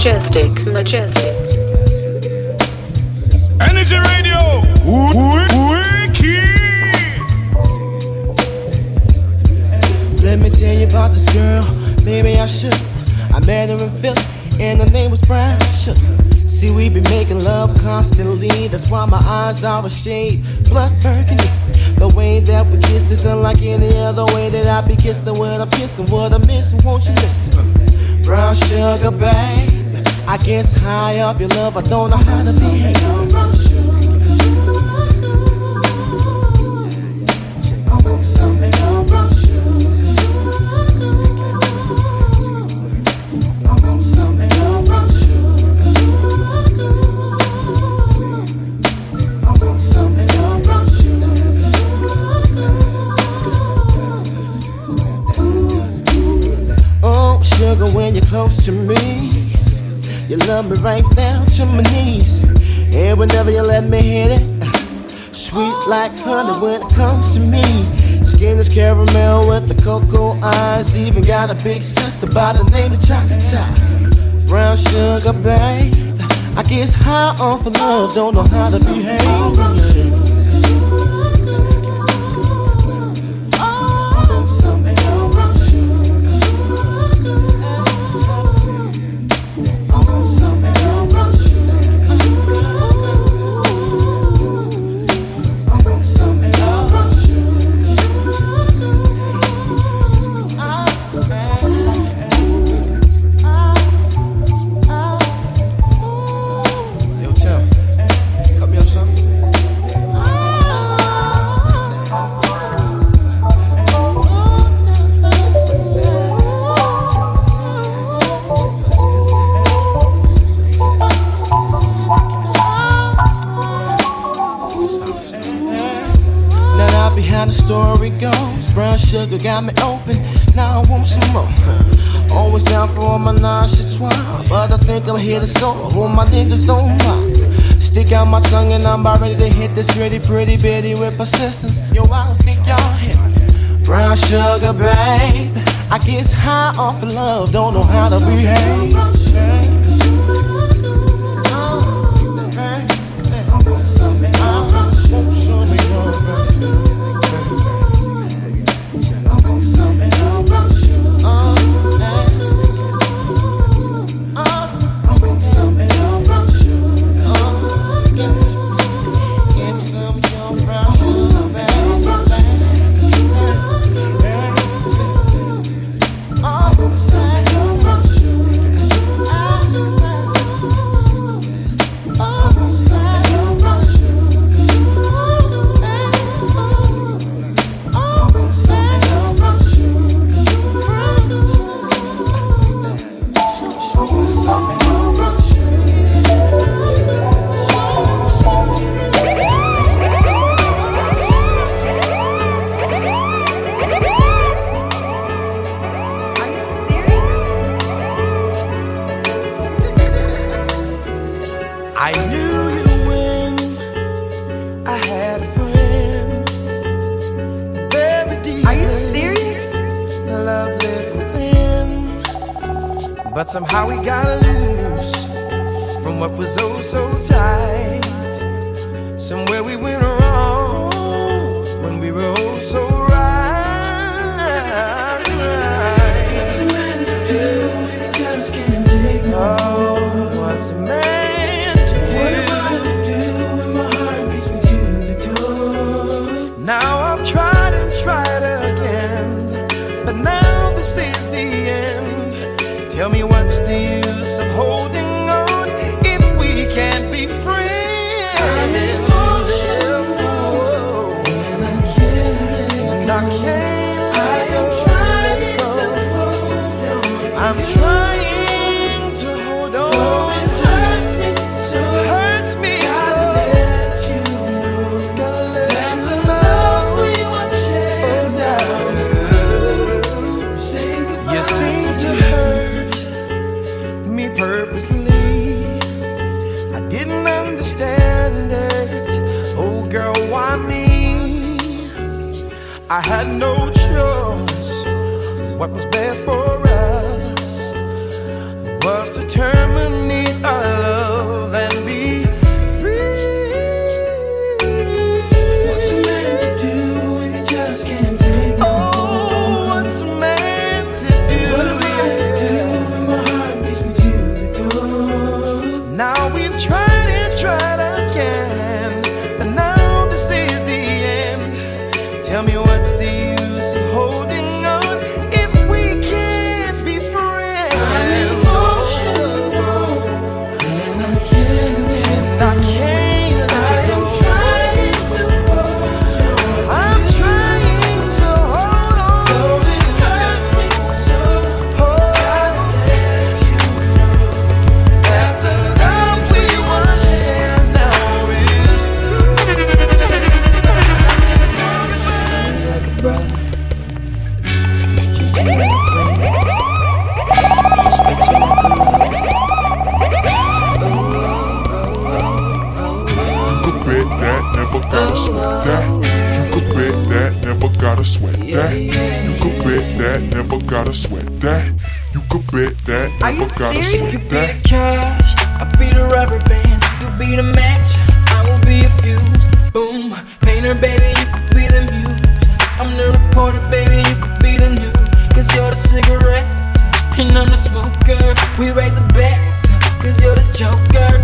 just But somehow we got loose from what was oh so tight. Are you serious? You be the cash, I be the rubber band. You be the match, I will be a fuse. Boom, painter, baby, you could be the muse. I'm the reporter, baby, you could be the news. Cause you're the cigarette, and I'm the smoker. We raise the bet, cause you're the joker.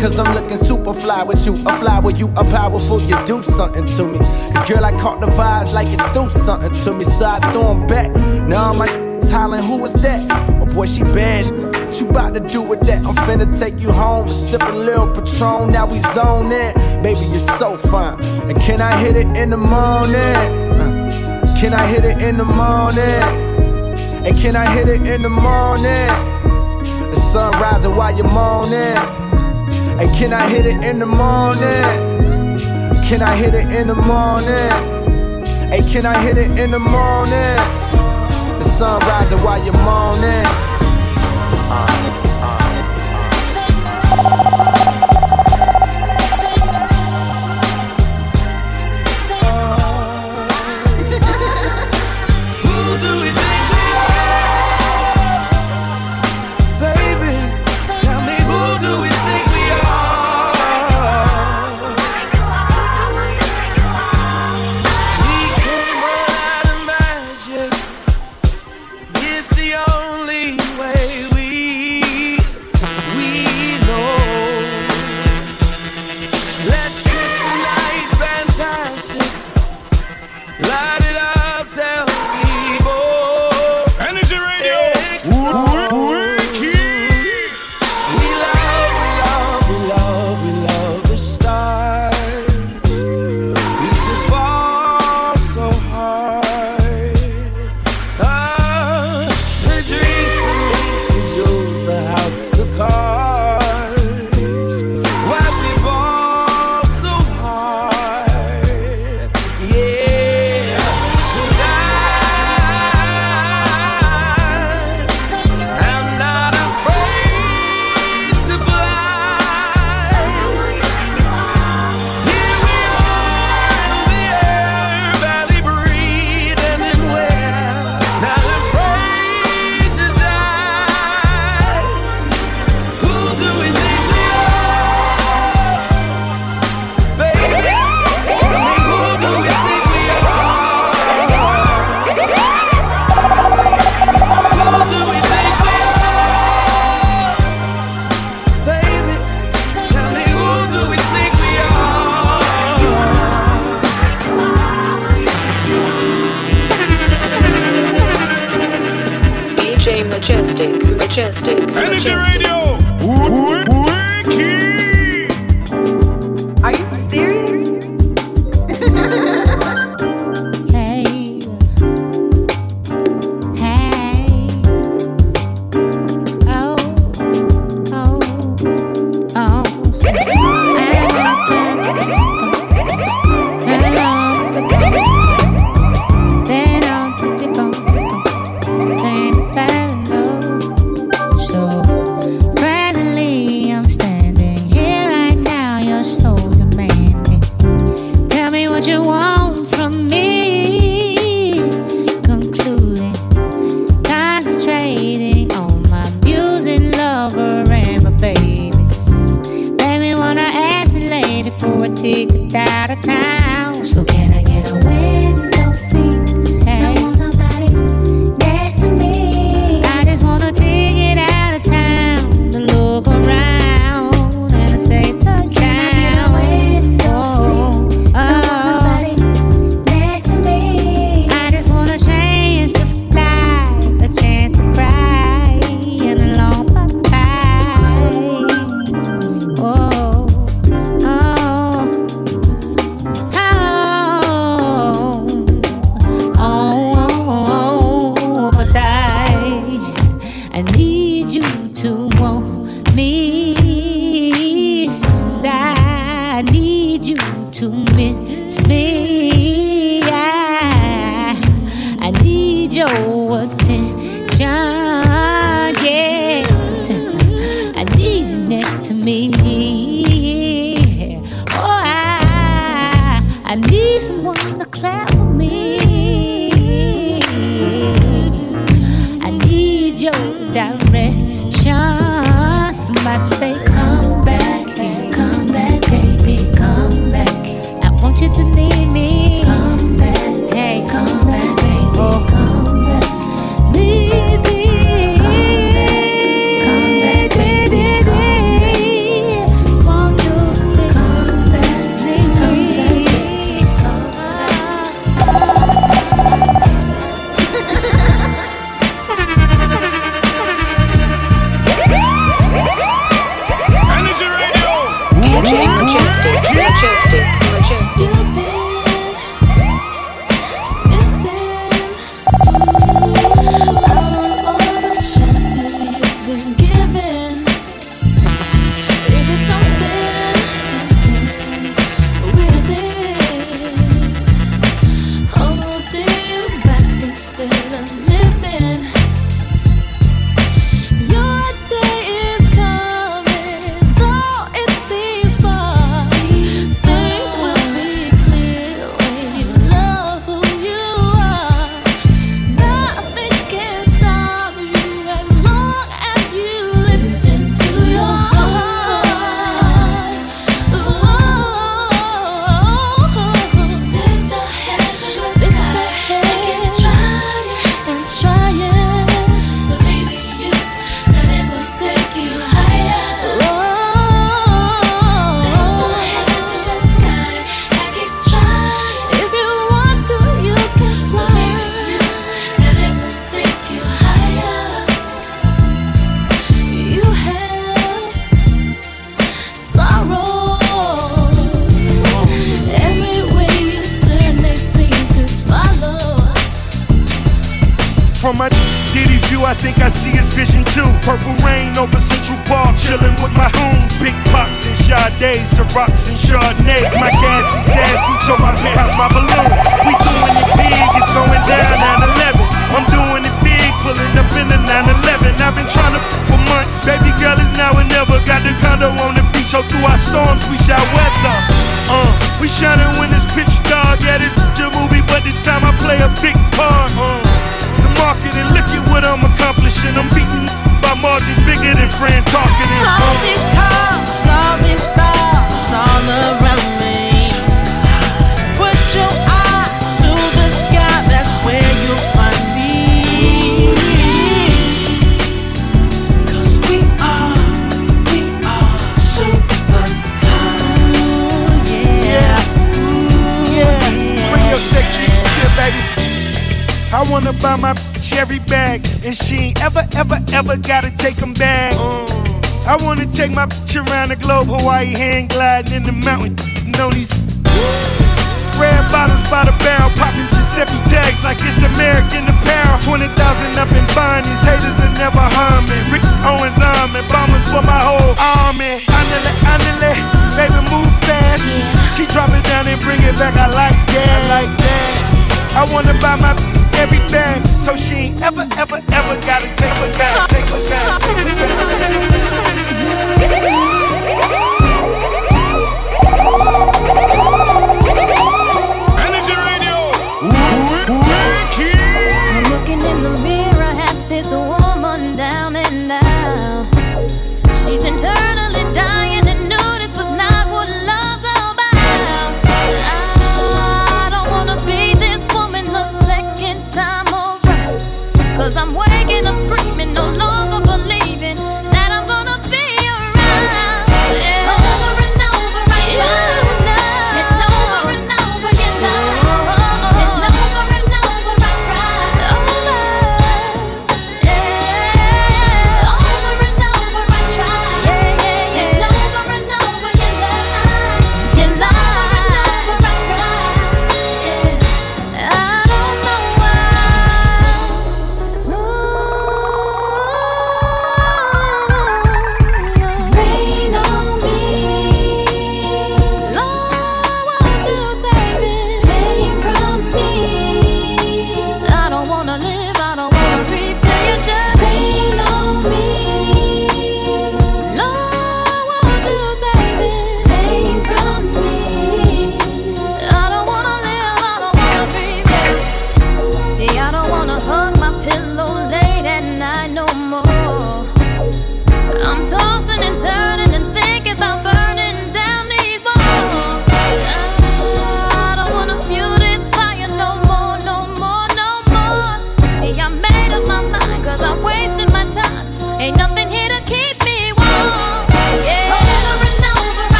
Cause I'm looking super fly with you. A fly with you, a powerful, you do something to me. Cause girl, I caught the vibes like you do something to me. So I throw them back. Now my niggas hollering, who was that? Oh boy, she bad. What you bout to do with that? I'm finna take you home and sip a little Patron. Now we zone in. Baby, you're so fine. And can I hit it in the morning? Uh, can I hit it in the morning? And can I hit it in the morning? The sun rising while you're moaning. And can I hit it in the morning? Can I hit it in the morning? Hey, can I hit it in the morning? The sun rising while you're moaning. Uh.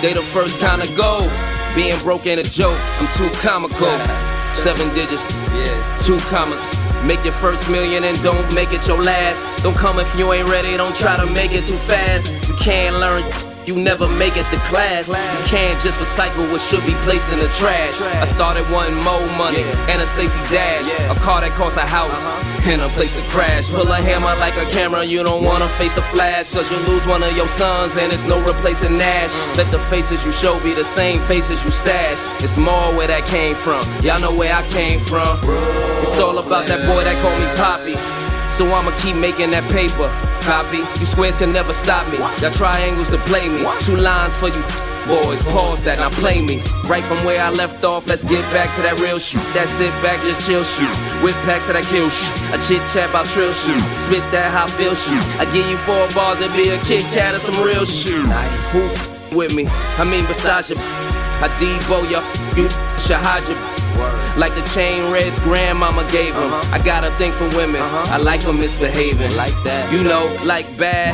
they the first kind of go, Being broke ain't a joke, I'm too comical. Seven digits, two commas. Make your first million and don't make it your last. Don't come if you ain't ready, don't try to make it too fast. You can't learn. You never make it to class. You can't just recycle what should be placed in the trash. I started wanting more money and a Stacey Dash. A car that costs a house. Uh-huh. In a place to crash. Pull a hammer like a camera, you don't wanna face the flash. Cause you lose one of your sons, and it's no replacing Nash. Let the faces you show be the same faces you stash. It's more where that came from, y'all know where I came from. It's all about that boy that called me Poppy. So I'ma keep making that paper. Copy, you squares can never stop me. Y'all triangles to play me. Two lines for you boys. Pause that, now play me. Right from where I left off, let's get back to that real shoot. That sit back, just chill shoot. Whip packs that I kill shoot. A chit chat about trill shoot. Spit that how feel shoot. I give you four bars and be a Kit Kat or some real shoot. Nice. Who f- with me? I mean, besides you. I Debo ya, you Shahaja. Like the chain Red's grandmama gave him. Uh-huh. I got a thing for women. Uh-huh. I like them misbehaving. Like that. You know, like bad.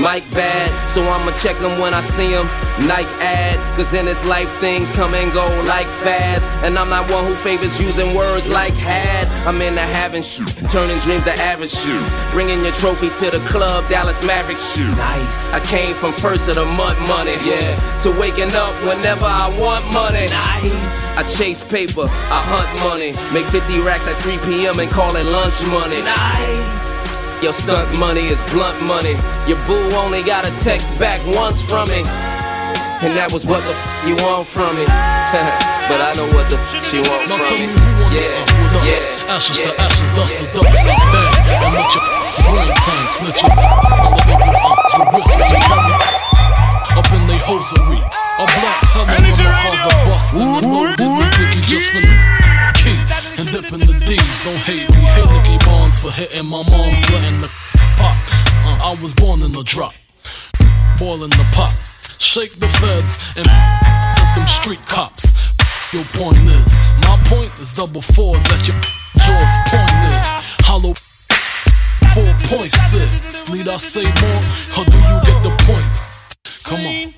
Mike bad, so I'ma check him when I see him. Nike ad, cause in this life things come and go like fads. And I'm not one who favors using words like had. I'm in the having shoot, turning dreams to average shoot. Bringing your trophy to the club, Dallas Mavericks shoot. Nice. I came from first of the month money, yeah, to waking up whenever I want money. Nice. I chase paper, I hunt money, make 50 racks at 3 p.m. and call it lunch money. Nice. Your stunt money is blunt money. Your boo only got a text back once from me. And that was what the f you want from me. but I know what the f she want Now from me. me who want Yeah, the F with us? yeah. Ashes to ashes, dust to dust, I'm bad. And let your brain tank snitches. Elevate the odds with riches and carry up in they hosiery. A black telling when my father bustin' and loaded me Nicky just for the key and dipping the D's. Don't hate me, hate Nicky Barnes for hitting my mom's letting the pop. Uh, I was born in the drop, boiling the pot. Shake the feds and set them street cops. Your point is, my point is double fours at your jaws pointed. Hollow 4.6. Need I say more, or do you get the point? Come on.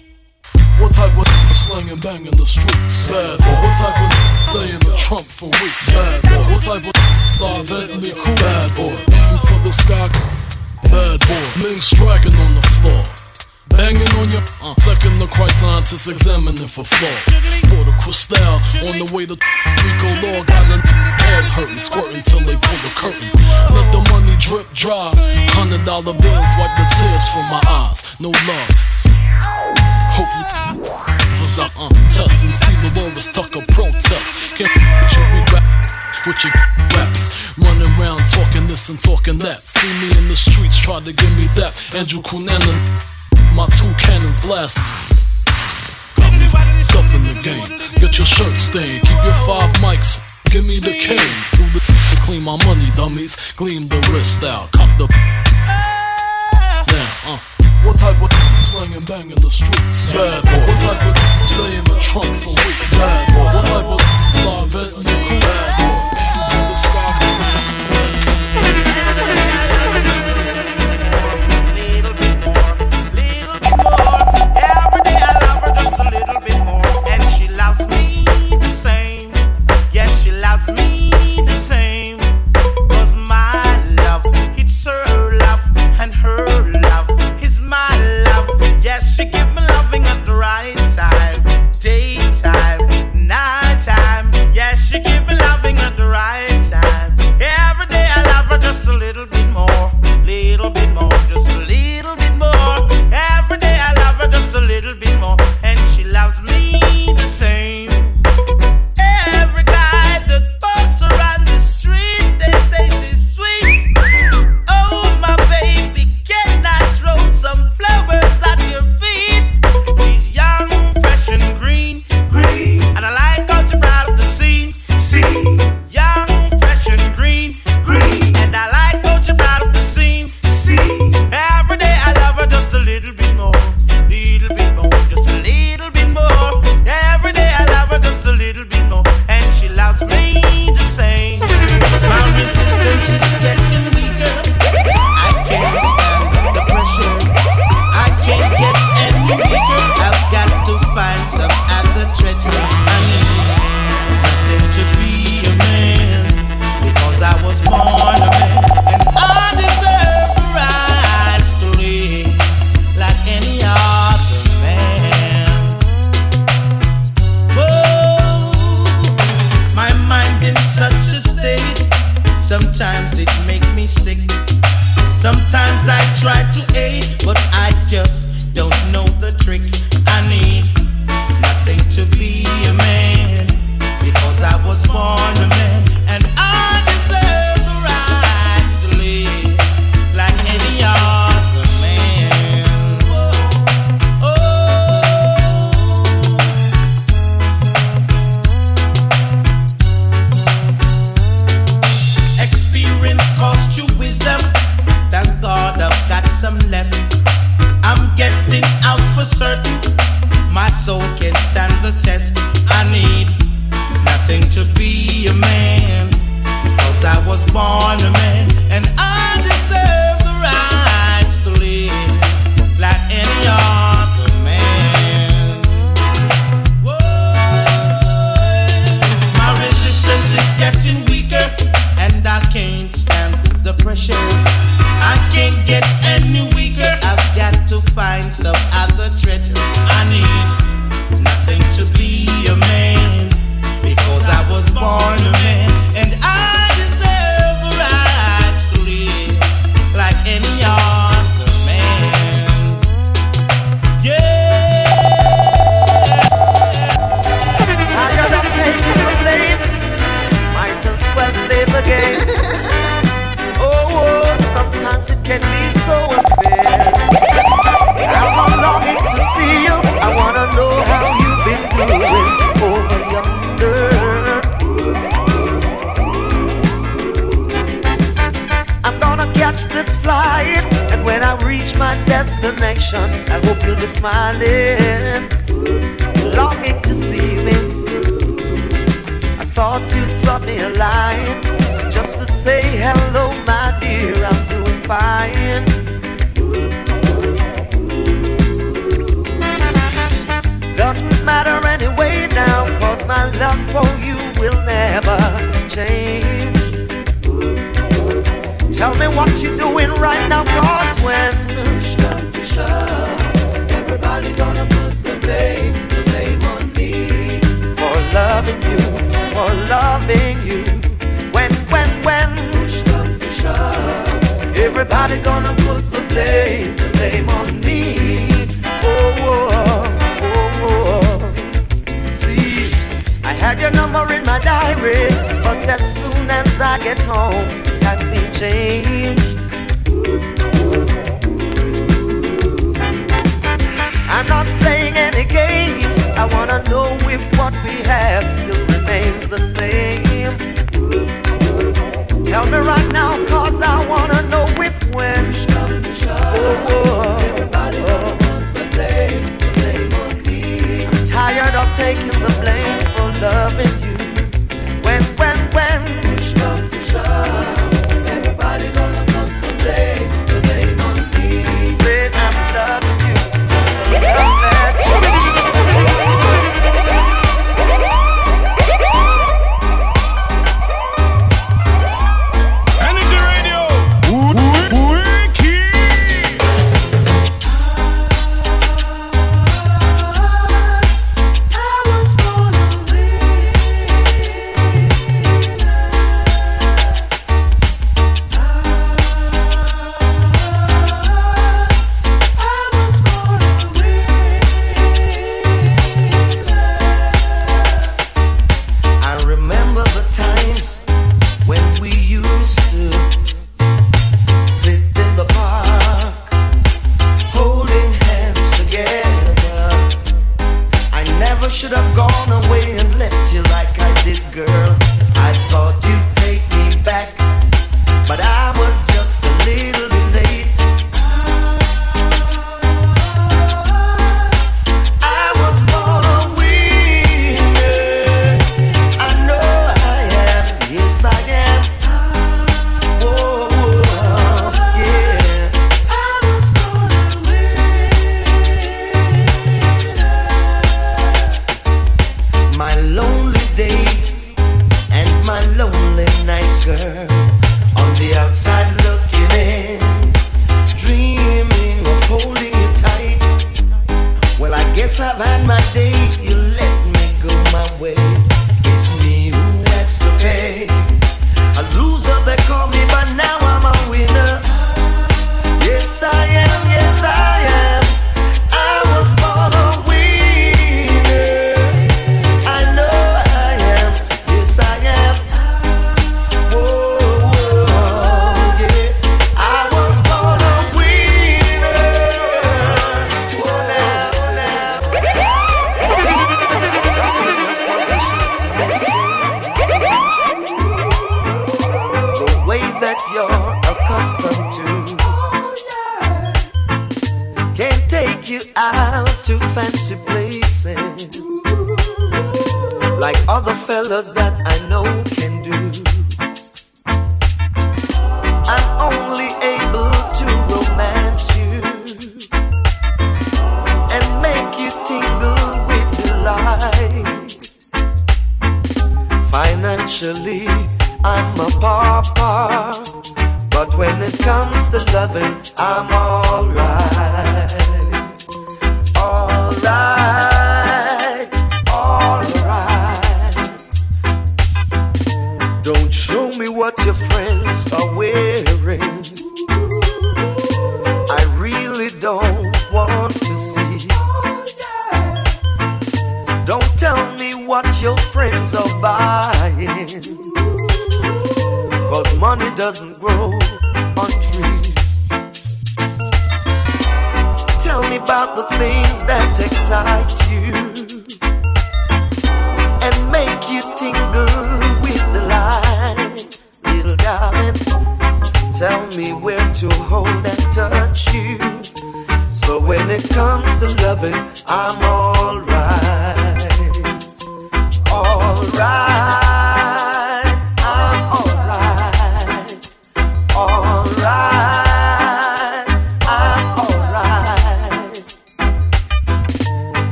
What type of slang and bang in the streets? Bad boy. What type of stay in the trunk for weeks? Bad boy. What type of live Bentley cool? Bad boy. Aim for the sky. Bad boy. Men striking on the floor. Banging on your uh, second the Christ scientists examining for flaws. Pour the crystal on the way to Rico Law got a head hurting, squirting till they pull the curtain. Let the money drip dry. Hundred dollar bills wipe the tears from my eyes. No love. Hope you was up uh, test and see Delores Tucker protest. Can't with your rap with your raps. Running around talking this and talking that. See me in the streets, try to give me that. Andrew Cunanan, my two cannons blast. Got me f***ed up in the game. Get your shirt stained, keep your five mics. Give me the cane. Do the to clean my money, dummies. Gleam the wrist out, cock the. Now, uh. What type of slang and bang in the streets? Bad boy. What type of stay in the trunk for weeks? Bad boy. What type of fly vent in the cool? smiling, longing to see me. I thought you'd drop me a line just to say hello, my dear. I'm doing fine. Doesn't matter anyway now, cause my love for you will never change. Tell me what you're doing right now, cause when loving you. When, when, when, push up, push up. Everybody gonna put the blame, the blame on me. Oh, oh, oh, oh. See, I had your number in my diary, but as soon as I get home, that's been changed. I'm not playing any games. I wanna know if right I wanna know if when. Everybody the blame, the blame on me. I'm tired of taking the blame for loving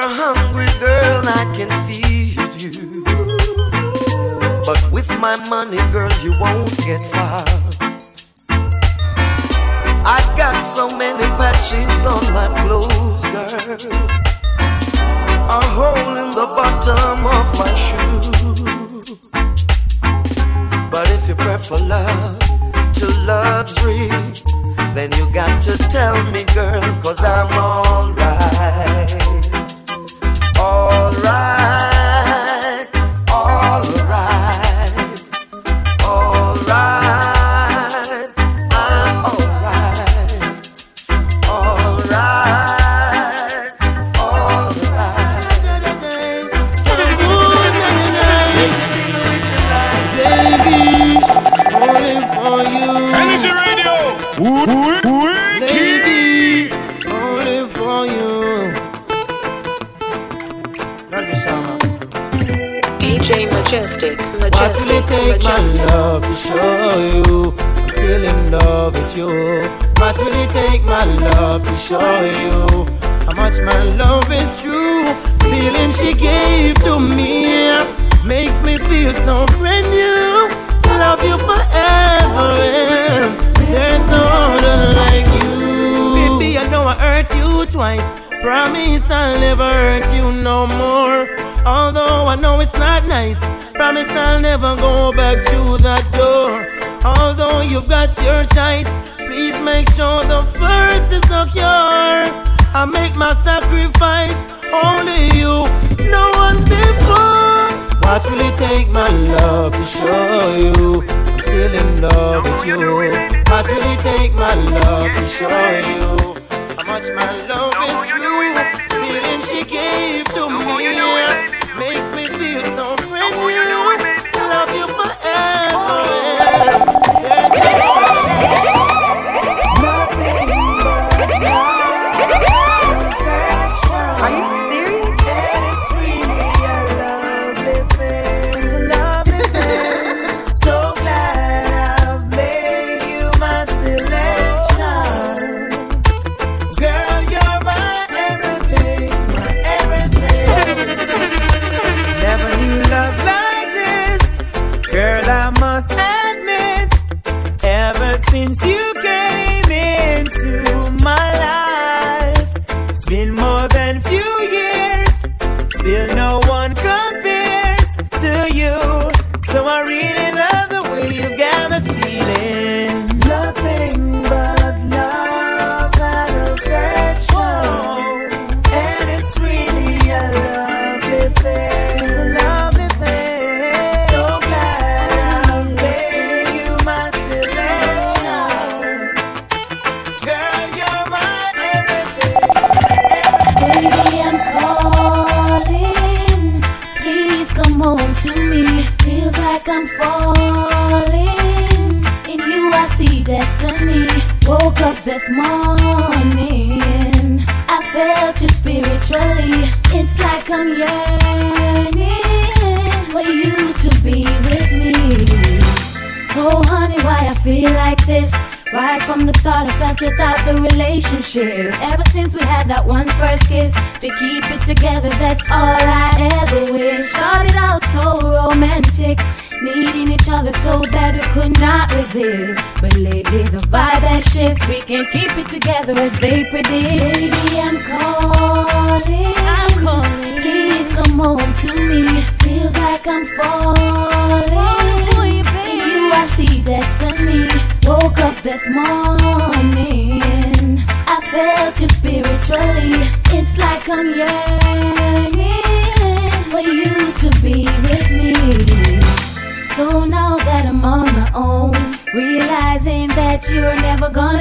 you're hungry, girl, I can feed you. But with my money, girl, you won't get far. I've got so many patches on my clothes, girl. A hole in the bottom of my shoe. But if you prefer love to luxury, then you got to tell me, girl, cause I'm alright. Alright, love to show you I'm still in love with you? What will it take my love to show you how much my love is true? Feeling she gave to me makes me feel so brand new. Love you forever. and There's no other like you. Baby, I know I hurt you twice. Promise I'll never hurt you no more. Although I know it's not nice. Promise I'll never go back to that door. Although you've got your choice, please make sure the first is secure. I make my sacrifice, only you, no one before. What will it take, my love, to show you I'm still in love with you? What will it take, my love, to show you how much my love is true? Feeling she gave to me relationship.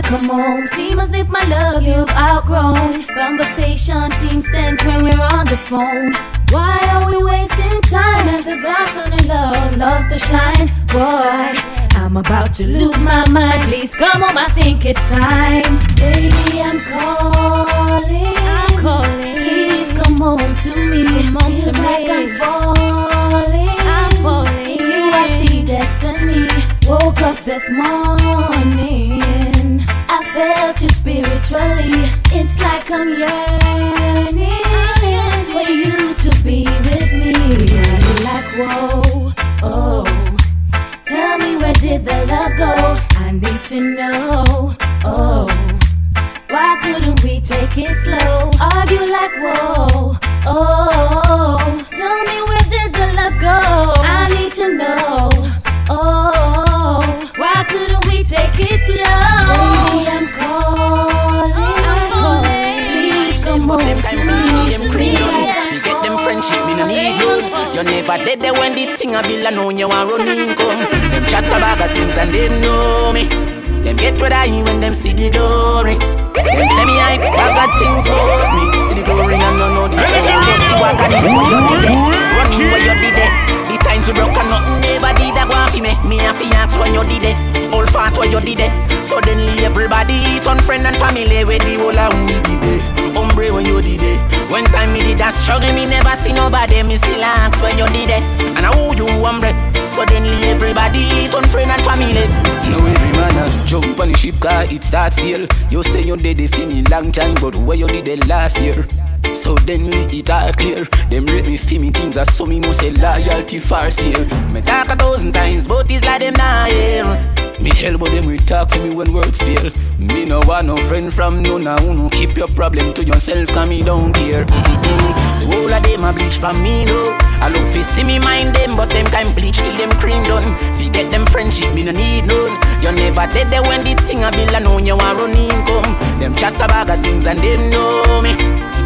Come home. Seems as if my love you've outgrown. Conversation seems tense when we're on the phone. Why are we wasting time as the glass on the love lost the shine? Boy, I'm about to lose my mind. Please come home, I think it's time. Baby, I'm calling. I'm calling. Please come home to me. Come home to me. like I'm falling. I'm falling. In you, I up this morning felt you spiritually. It's like I'm yearning and they know me. Them get what I when them see the glory. Them say me hype, bag of things about me. See the glory and no know this story. Get you a got this where you it. Running where you did it. The times we broke and nothing never did a go off me. Me a fi ask when you did it. All fat where you did it. Suddenly everybody turn friend and family where the whole of we did it. When you did it. When time me did that struggle, me never see nobody. Me still ask when you did it. And I who you one hombre. Suddenly everybody turn friend and family. Now every man a jump on the ship car it starts here. You say you did it for me long time, but where you did it last year? So then we it all clear. Them rate me for me things as so me must say loyalty far sale. Me talk a thousand times, but it's like them not here. Me hell but them we talk to me when words fail. Me no want no friend from no now no keep your problem to yourself, cause me don't care. Mm-mm-mm. The whole of them a bleach for me no. I look fi see me mind them, but them time bleach till them cream done. Fi get them friendship, me no need none. You never dead there when the thing a bill and know you want run income. Them chat about the things and them know me.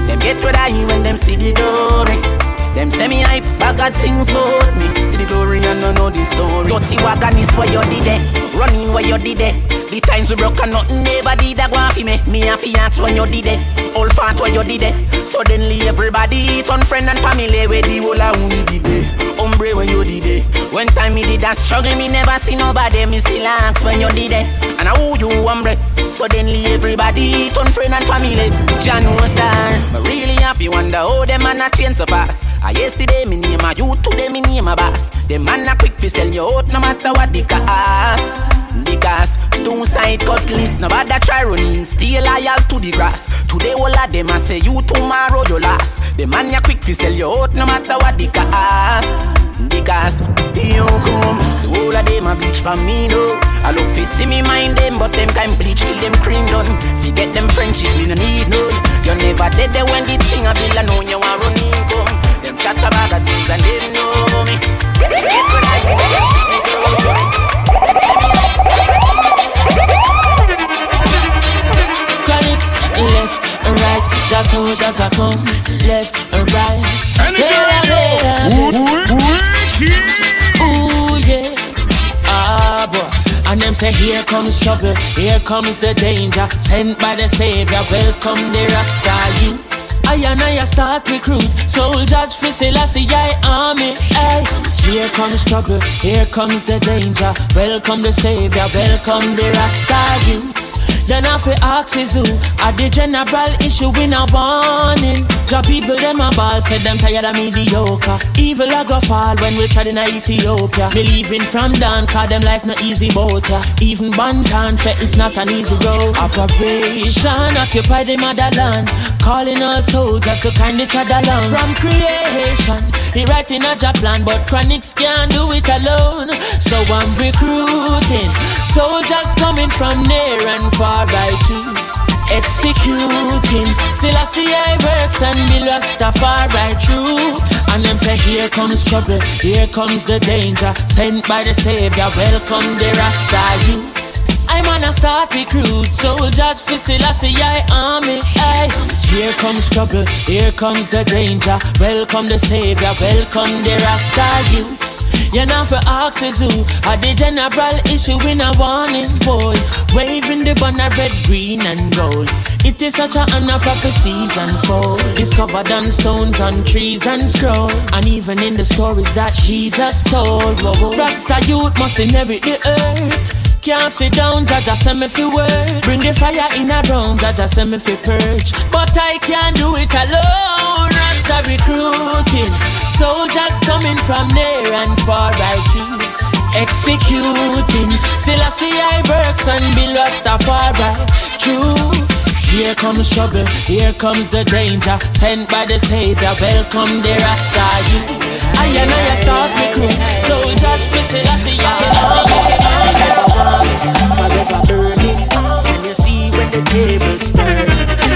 Them get what I when them see the glory. Them me hype, bag of things about me. See the glory and no know the story. Dirty wagon is where you did it. Running where you did it. The times we broke and nothing never did a go off me. Me a fi ask when you did it. All fat where you did it. Suddenly everybody turn friend and family where the whole of did it. Hombre when you did it. When time me did that struggle, me never see nobody. Me still ask when you did it. And I owe you hombre. Suddenly everybody turn friend and family. John star. Me really happy wonder how them man a change so fast. Ah, I yesterday me name a you today me name a boss. Them man a quick fi sell you out no matter what the cost. Because two side cutlass, nobody try running, stay loyal to the grass. Today all of them a say you tomorrow you last. The man ya quick fi sell you out no matter what the cost. Because you come, the whole of them a bleach for me no. I look fi see me mind them, but them kind bleach till them cream done. Fi get them friendship, me no need none. You never dead there when the thing a bill and know you want run income. Them chat about the things and they know me. I them see me left and right, just soldiers are come, left and right. Yeah, yeah. Ooh, yeah. Ah, boy. And them say, here comes trouble, here comes the danger. Sent by the Savior, welcome the Rasta youths. I and I start recruit soldiers for Selassie I army. Hey, here comes trouble, here comes the danger. Welcome the Savior, welcome the Rasta youths. Then I ask is who Are the general issue in a warning Job people them a ball Said them tired of mediocre. Evil a go fall when we tried in Ethiopia. Me leaving from down Cause them life no easy boat ya Even Banton said it's not an easy road. Operation Occupy the motherland. Calling all soldiers to kind each other along. From creation He writing a job plan But Chronixx can't do it alone. So I'm recruiting Soldiers coming from near and far I choose Executing Selassie I works and me Rastafari true And them say here comes trouble Here comes the danger Sent by the Savior Welcome the Rasta youths I'm on a start recruit soldiers for Selassie I army. Aye. Here comes trouble, here comes the danger. Welcome the savior, welcome the Rasta youths. You know for axes who are the general issue in a warning boy. Waving the banner red, green and gold. It is such a honor prophecies unfold. Discovered on stones, on trees and scrolls. And even in the stories that Jesus told. Rasta youth must inherit the earth. Can't sit down, Jah Jah send me fi work. Bring the fire in a round, Jah Jah send me fi purge. But I can't do it alone. Rasta recruiting, soldiers coming from near and far. I choose executing. Selassie I works and Bill Rastafari. Choose. Here comes trouble, here comes the danger. Sent by the Savior, welcome the Rasta youth. I and I start the crew. So just for Selassie I Forever warming, forever burning. Can you see when the tables turn?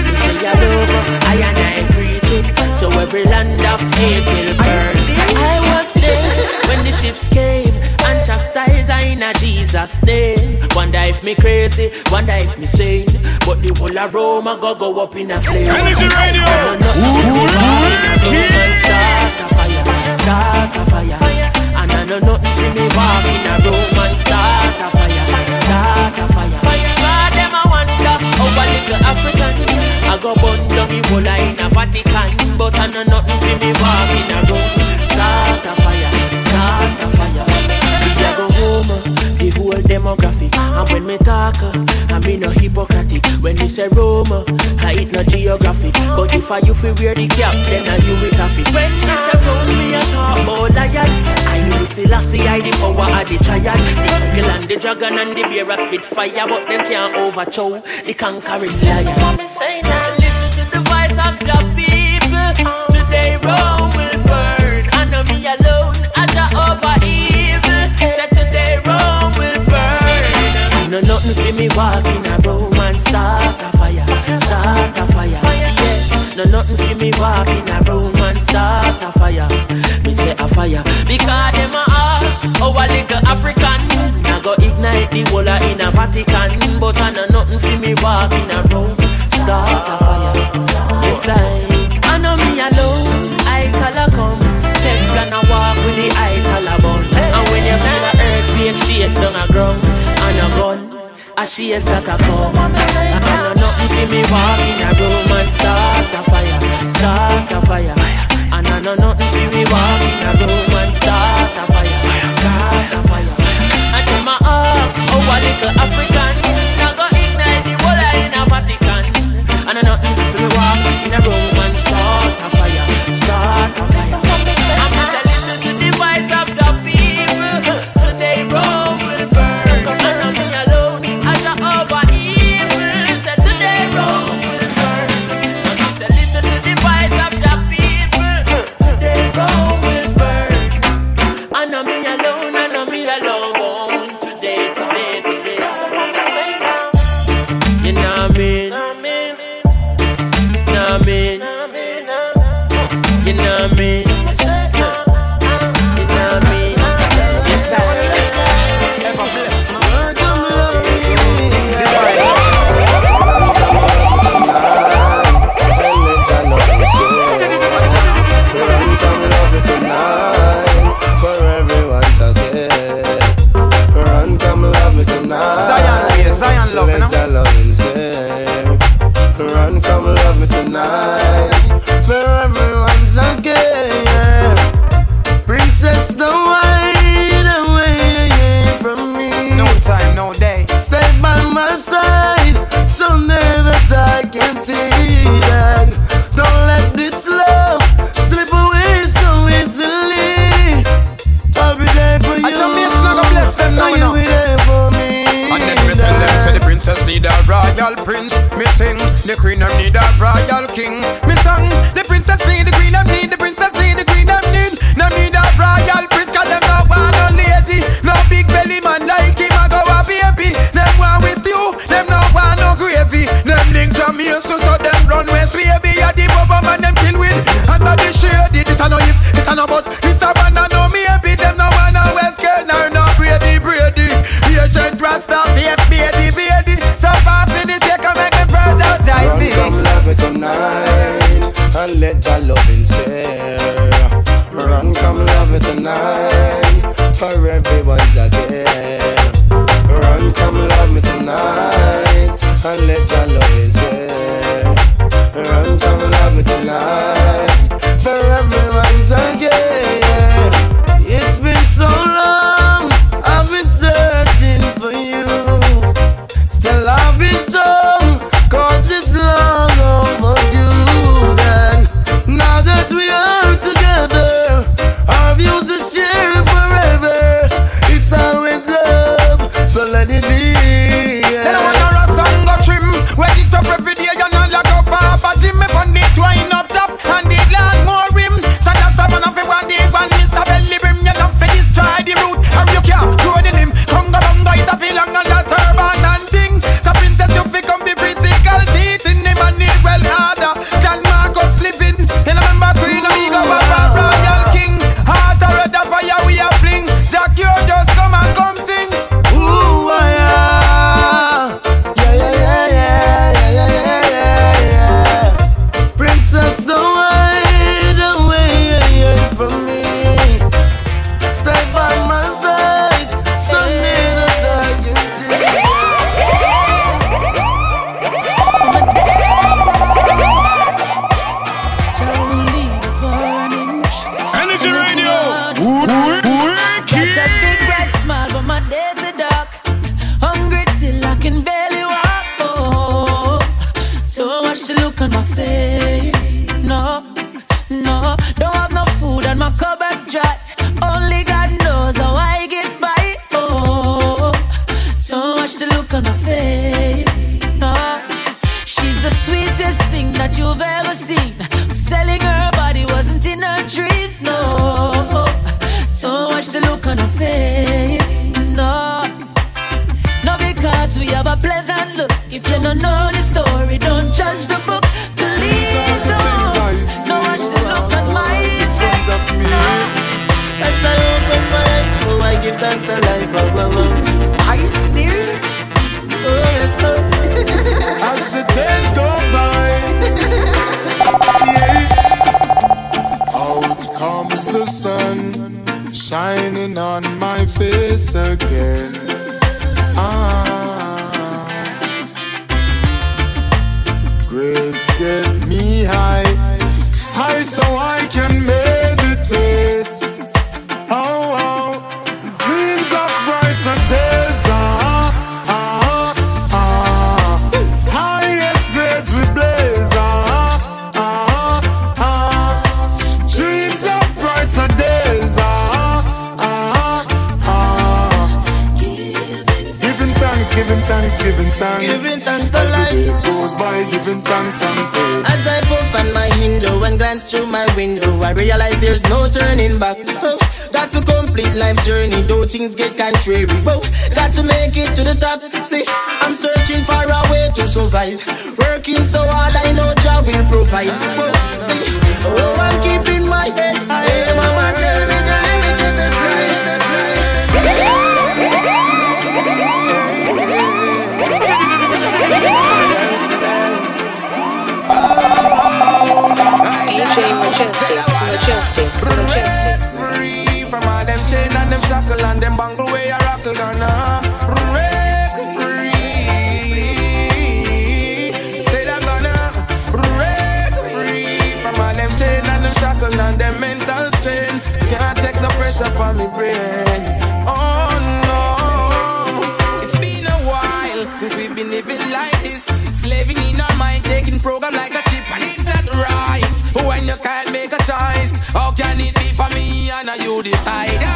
You say I love I and I preaching. So every land of hate will burn. I was there when the ships came and chastise I in a Jesus name. Wonder if me crazy, wonder if me sane. But the whole of Rome I go go up in a flame. Energy Radio. And I know nothing for me walk in a room and start a fire, start a fire. And I know nothing for me walk in a room and start a fire, start a fire. A little African. I go burn down me whole in a Vatican, but I know nothing for me walk in a room, start a fire, start a fire. Uh, the whole demographic. And when me talk, uh, I mean no hypocritic. When me say Roma, I eat no geographic. But if I you feel wear the cap, then I you with a fit. When me say Rome, me a talk about lion. I knew Selassie, I the power of the giant. The eagle and the dragon and the bear a spit fire, but them can't overthrow the conquering lion. Listen to the voice of the nothing for me walk in a room and start a fire, start a fire. Yes, no nothing for me walk in a room and start a fire. Me say a fire because them a ask how a little African. I go ignite the whole in a Vatican, but I know nothing for me walk in a room, start a fire. Yes I, I know me alone. I a come, Teflon a walk with the eye bun. And when you feel a earthquake shake down a ground and a gun, a shake that a come. I know nothing for me walk in a room and start a fire, start a fire. And I know nothing for me walk in a room and start a fire, start a fire. And them a ask, oh a little African, now go ignite the whole in a Vatican. And I nothing for me walk in a room queen them need a royal king. Me song, the princess need the queen them need, the princess need the queen them need. No need a royal prince, cause them no want no lady. No big belly man like him, I go a baby. Them want with you, them no want no gravy. Them link Jamaica, so so them run west, baby. A the bubble man them chill with. Under the shade, this a no if, this a no but, this thanks. Giving thanks As the days goes by, giving thanks and praise. As I puff on my window and glance through my window, I realize there's no turning back. Oh, got to complete life's journey, though things get contrary. Oh, got to make it to the top. See, I'm searching for a way to survive. Working so hard, I know job will provide. Oh, see, oh, I'm keeping my head high. Mama tells flesh on me brain. Oh no, it's been a while since we've been living like this. Slaving in our mind, taking program like a chip, and it's not right. When you can't make a choice, how can it be for me and you decide?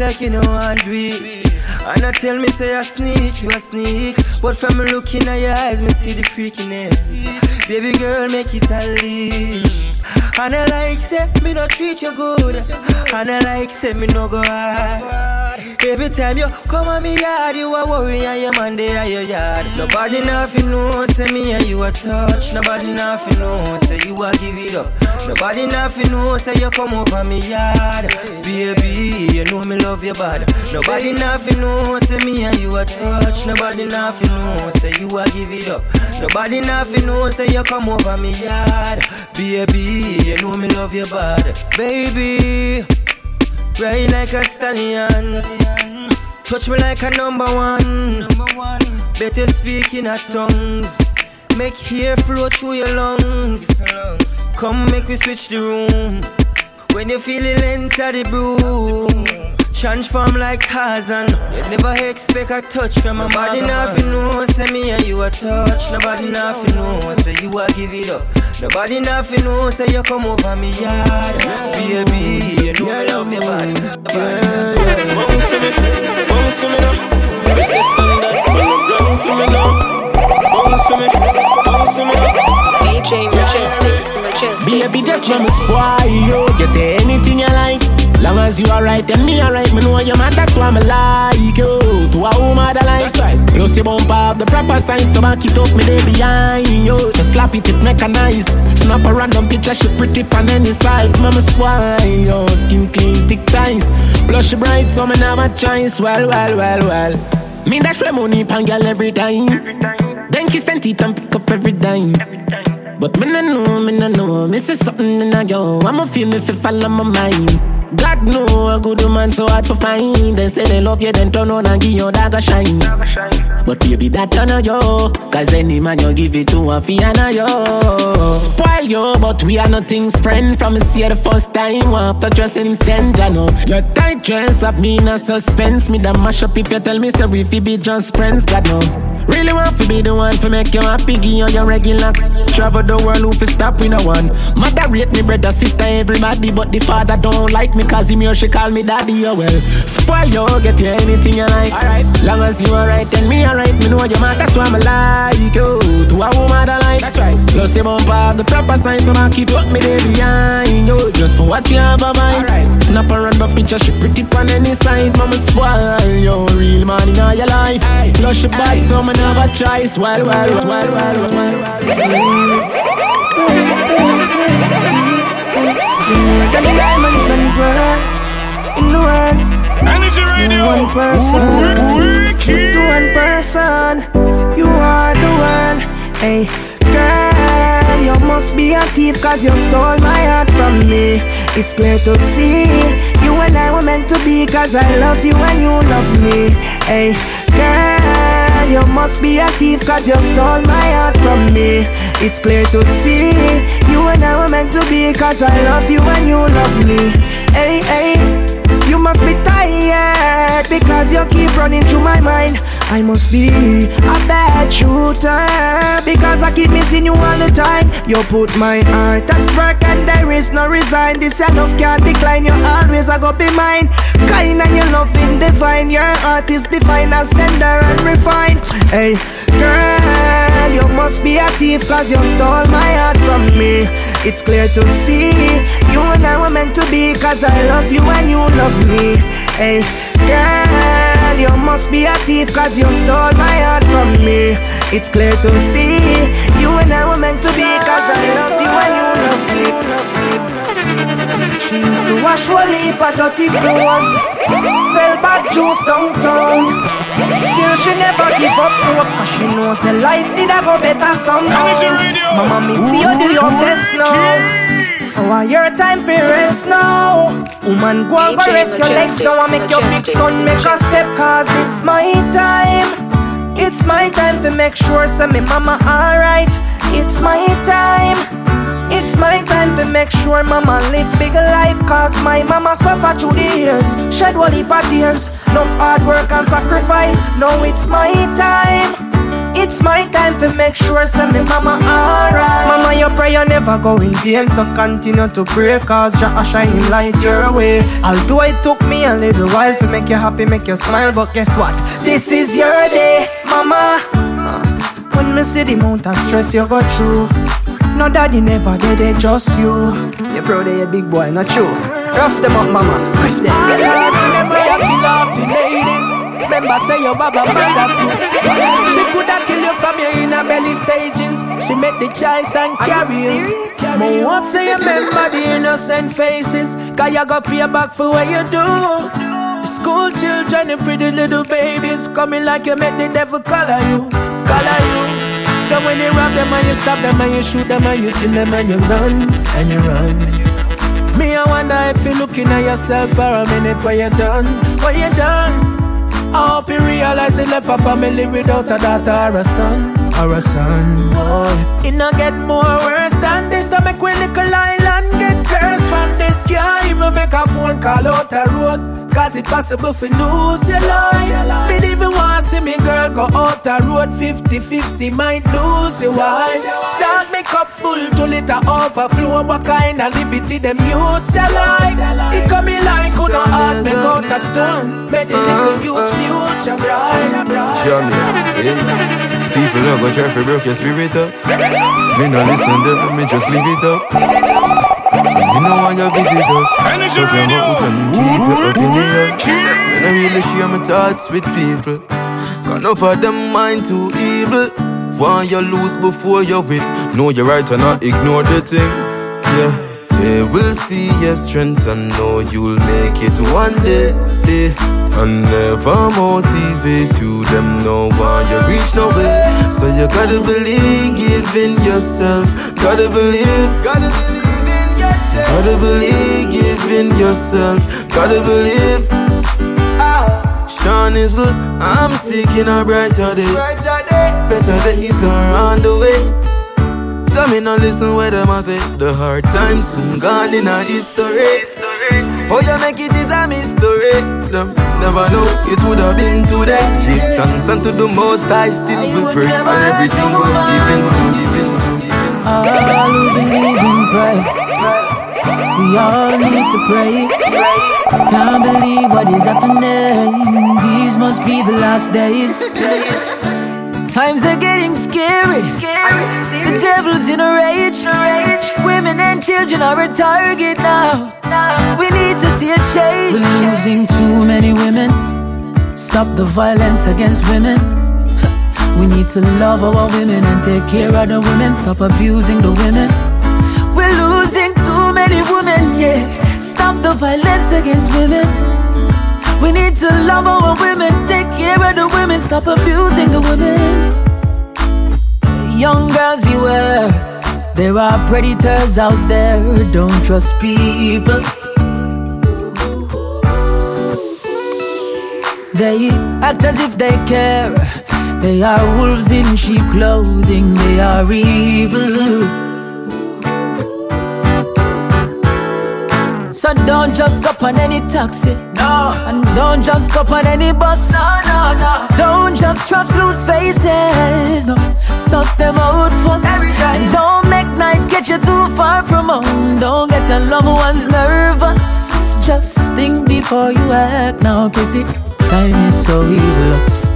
Like you know do it. And I tell me say I sneak, you a sneak. But from looking at your eyes, me see the freakiness. Baby girl, make it unleash. And I like say me no treat you good. And I like say me no go hard. Every time you come on me yard, you a worry and your man there your yard. Nobody nothing know, say me and you a touch. Nobody nothing know, say you a give it up. Nobody nothing know, say you come over me yard. Baby, you know me love you bad. Nobody nothing know, say me and you a touch. Nobody nothing know, say you a give it up. Nobody nothing know, say you come over me yard. Baby, you know me love you bad. Baby. Ride like a stallion. Touch me like a number one. Better speak in a tongues. Make hair flow through your lungs. Come make we switch the room. When you feel it, enter the broom. Transform like Tarzan. You never expect a touch from a body. Nothing know, say me and you a touch. Nobody nothing know, say you a give it up. Nobody nothing know, say you come over me yard. Baby, you know I love you bad. Bounce to me, bounce to me now. Every say stand up, turn the ground for me now. Bounce to me, bounce to me now. DJ Majestic, Majestic. Baby, just let me spoil you. Get anything you like. Long as you alright and me alright, me know you man, that's why me like you. To a woman that like right. Plus you bump up the proper sign, so back it up me day behind you. Just slap it, it mechanized. Snap a random picture, she pretty pan any side. Mama spoil yo, skin clean, thick ties. Blush bright, so me never choice. Well, well, well, well. Me dash my money pan girl every time. Then kiss and teeth and pick up every dime. But me no know, me no know, me see something in a yo. I'ma feel me fi follow my mind. God know a good woman so hard to find. They say they love you, then turn on and give your dagger shine. But baby, that turn on yo. Cause any man you give it to a fiana yo. Spoil yo, but we are nothing's friend. From me see the first time, want to dress instant, ya know. Your tight dress up me in a suspense. Me that mash up if you tell me say we fi be just friends, God know. Really want to be the one to make you happy, give you your regular. Travel the world, who fi stop with no one. Mother rate me, brother, sister, everybody, but the father don't like me, cause him here she call me daddy, oh well. Spoil you, get you anything you like. Alright. Long as you alright, and me alright, me know your man, that's why me like you. To a woman that like. That's right. Plus you bump up the proper signs, so I keep up me there behind you. Just for what you have a mind. Alright. Snap a random picture, she pretty on any side, mama spoil you. Real man in all your life. Aye. Plus your body, so me never choice. Well, well, well, well, well, well, Them diamonds pearl in the world. Energy radio. One person. To one person. You are the one. Hey, girl, you must be a thief cause you stole my heart from me. It's clear to see. You and I were meant to be cause I love you and you love me. Hey, girl, you must be a thief cause you stole my heart from me. It's clear to see. You and I were meant to be cause I love you and you love me. Hey, hey. You must be tired because you keep running through my mind. I must be a bad shooter because I keep missing you all the time. You put my heart at work and there is no resign. This your love can't decline. You always a go be mine. Kind and your loving divine. Your heart is divine and tender and refined. Hey, girl, you must be a thief cause you stole my heart from me. It's clear to see you and I were meant to be cause I love you and you love me. Hey, girl, you must be a thief cause you stole my heart from me. It's clear to see you and I were meant to be cause I love you and you love me. She used to wash one heap of dirty clothes, sell bad juice downtown. Still she never give up hope Cause she knows the life did a go better somehow Mama me see you do your best now. So are your time for rest now. Woman go and go rest your legs Majestic, now And make your big Majestic, son make a step Cause it's my time. It's my time to make sure say me mama alright. It's my time my time to make sure mama live bigger life Cause my mama suffer through the years. Shed one heap of tears Enough hard work and sacrifice. Now it's my time. It's my time to make sure send me mama alright. Mama your prayer never go in vain So continue to pray cause Jah shining light your way. Although it took me a little while To make you happy, make you smile But guess what? This is your day, mama. When me see the amount of stress you go through No daddy never did it, just you You proud of your big boy, not true Rough them up mama, push them Never kill off the ladies Remember, say your baba mother too. She coulda kill you from your inner belly stages. She make the choice and carry you. More up, say you remember the innocent faces. Cause you got pay back for what you do. School children and pretty little babies coming like you make the devil color you, color you. So when you rob them and you stop them and you shoot them and you kill them and you run and you run. Me, I wonder if you're looking at yourself for a minute. What you done? What you done? I hope you realize he left a family without a daughter or a son. Or a son, boy. It not get more worse than this. To make we little island get from this. Can't even make a phone call out the road. Cause it's possible for lose your life. Me even want see me girl go out the road 50-50 might lose your wife. Dark make up full to liter overflow. What kind of liberty them youths alive? It coming like who no heart make out a stone. Make the uh-huh. little youths future bright. Me, yeah. People are gonna try to break your spirit up. Me no listen to them, me just leave it up. You know when you visit us Shut your mouth and keep your opinion. And I really share my thoughts with people. Cause enough of them mind too evil. Want you lose before you win Know you're right and not ignore the thing. Yeah. They will see your strength and know you'll make it one day, day. And never motivate you, them know why you reach nowhere. So you gotta believe in yourself, gotta believe, gotta believe. Gotta believe, give in yourself. Gotta believe. Ah. Sean is good. I'm seeking a brighter day. Brighter day. Better days are on the way. So me no listen where them a say The hard times soon gone in a history Oh you make it is a mystery Them never know it would have been today Give thanks unto the most I still will pray And everything was given to All believe in pray we all need to pray. Can't believe what is happening. These must be the last days. Times are getting scary. The devil's in a rage. Women and children are a target now. We need to see a change. We're losing too many women. Stop the violence against women. We need to love our women and take care of the women. Stop abusing the women. Losing too many women, yeah. Stop the violence against women. We need to love our women, take care of the women, stop abusing the women. Young girls, beware. There are predators out there, don't trust people. They act as if they care. They are wolves in sheep clothing, they are evil. So don't just go on any taxi. No. And don't just go on any bus. No, no, no. Don't just trust loose faces. No. Suss them out first. And don't make night get you too far from home. Don't get your loved ones nervous. Just think before you act now, pretty. Time is so evilous.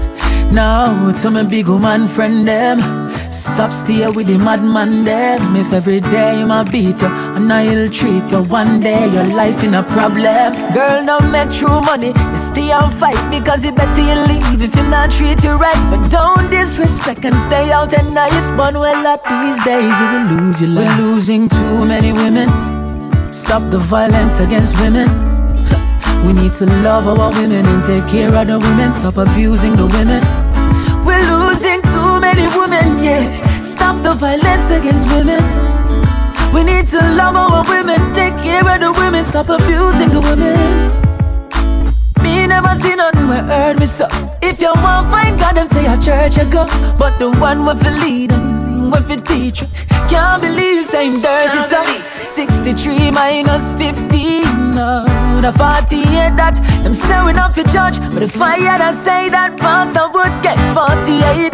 Now, to my big woman friend them. Stop stay with the madman them. If every day I beat you and I'll treat you one day, your life in a problem. Girl, don't make true money. You stay and fight because it better you leave if you not treat you right. But don't disrespect and stay out at night. But well, up these days you will lose your life. We're losing too many women. Stop the violence against women. We need to love our women and take care of the women. Stop abusing the women. We're losing too many women, yeah. Stop the violence against women. We need to love our women, take care of the women, stop abusing the women. Me never see nothing where hurt me so. If you want find God, them say a church you go, but the one with the lead them when fi teach you. Can't believe same dirty son. 63 minus 15. No, the 48 that them say we not fi judge. But if I had to say that pastor would get 48.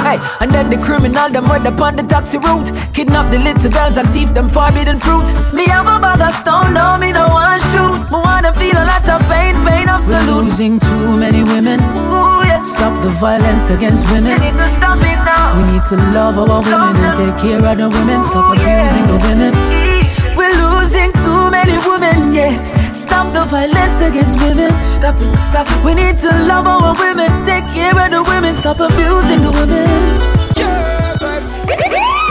Hey, and then the criminal them went upon the taxi route. Kidnap the little girls and thief them forbidden fruit. Me have a bag of stone, no me no one shoot. Me wanna feel a lot of pain, pain absolute. We're losing too many women. Stop the violence against women. We need to stop it now. We need to love our women and take care of the women. Stop abusing the women. We're losing too many women, yeah. Stop the violence against women. Stop it, stop it. We need to love our women, take care of the women, stop abusing the women. Yeah, baby.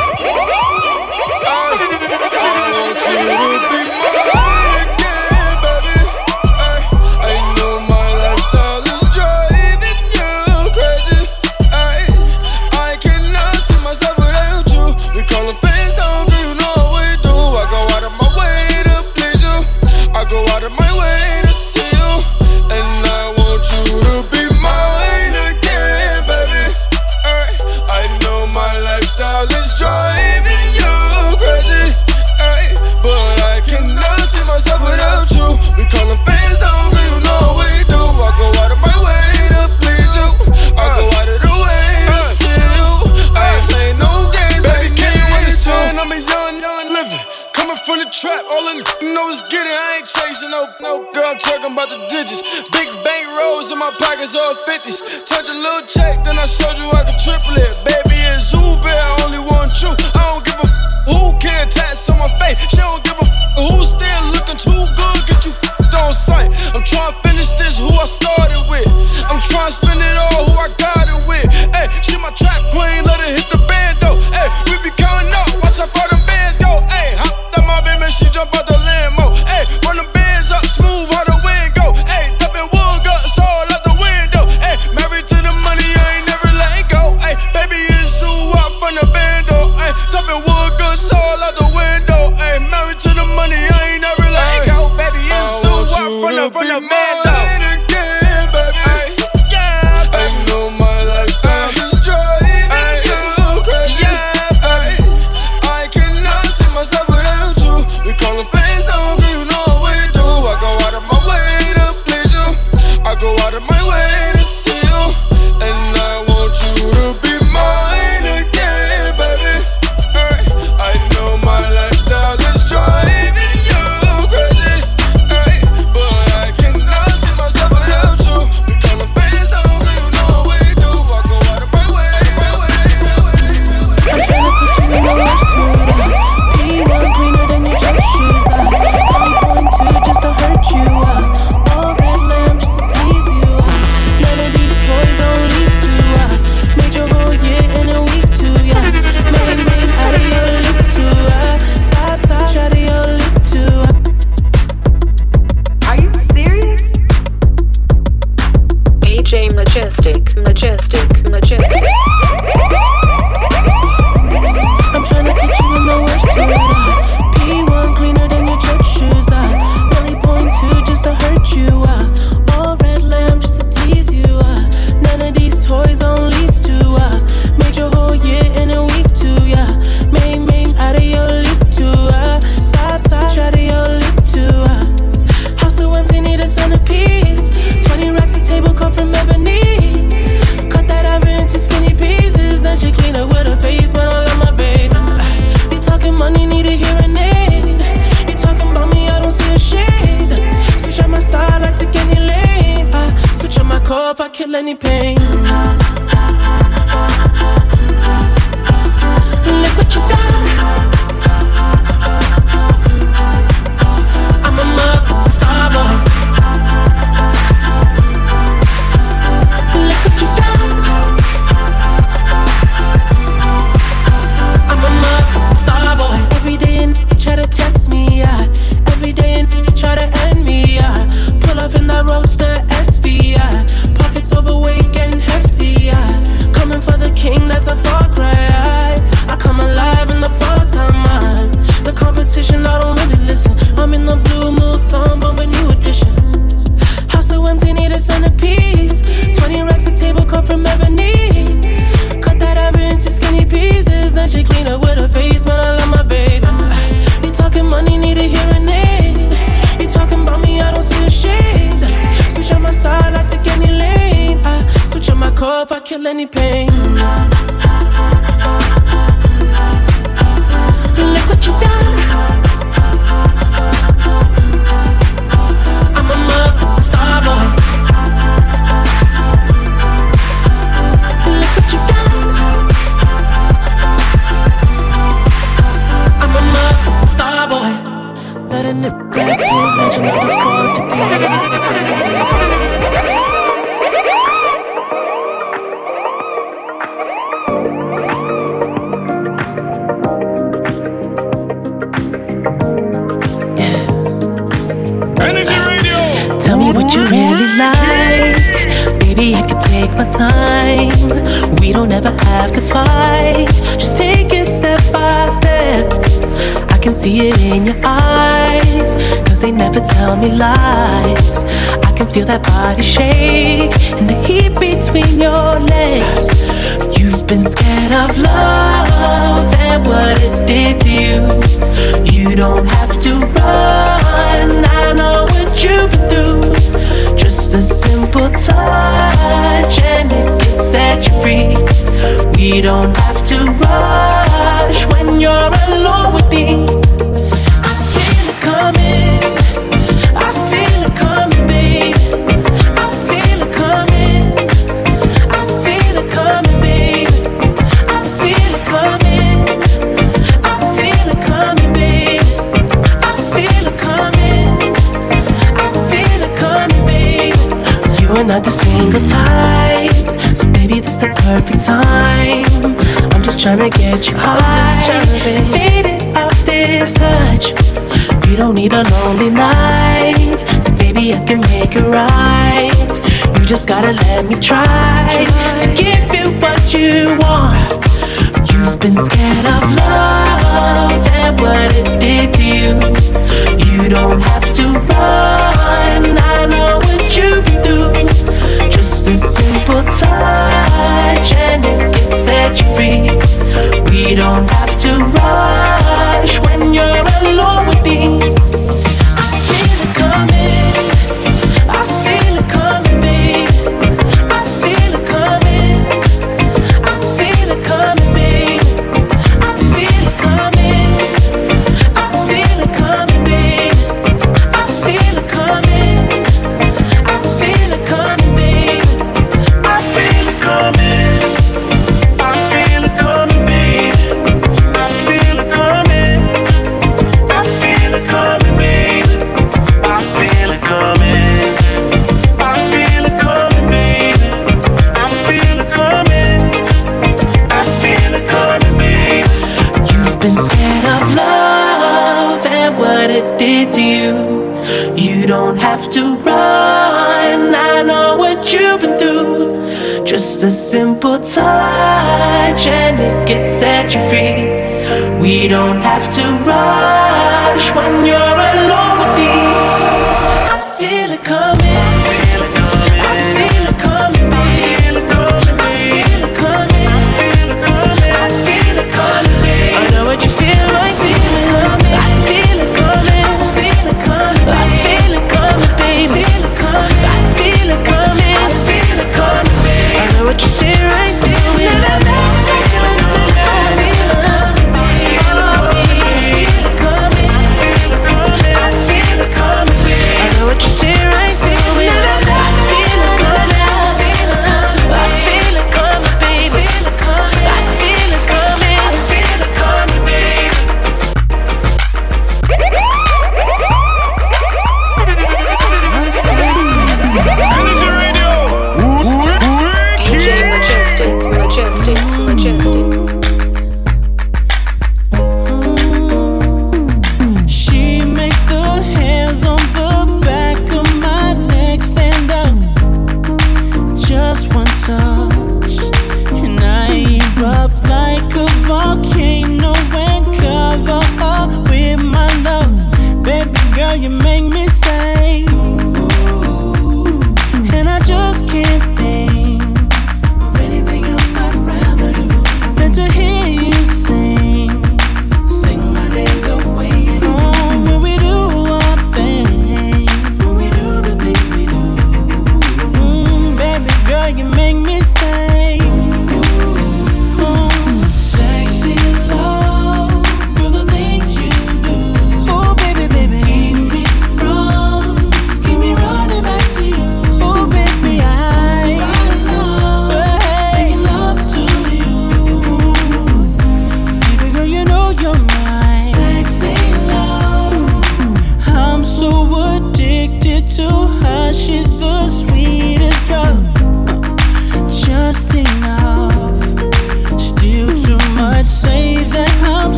The digits. Big bank rolls in my pockets, all 50s. Touch a little check, then I showed you I could triple it. Baby, it's Uber, only want you.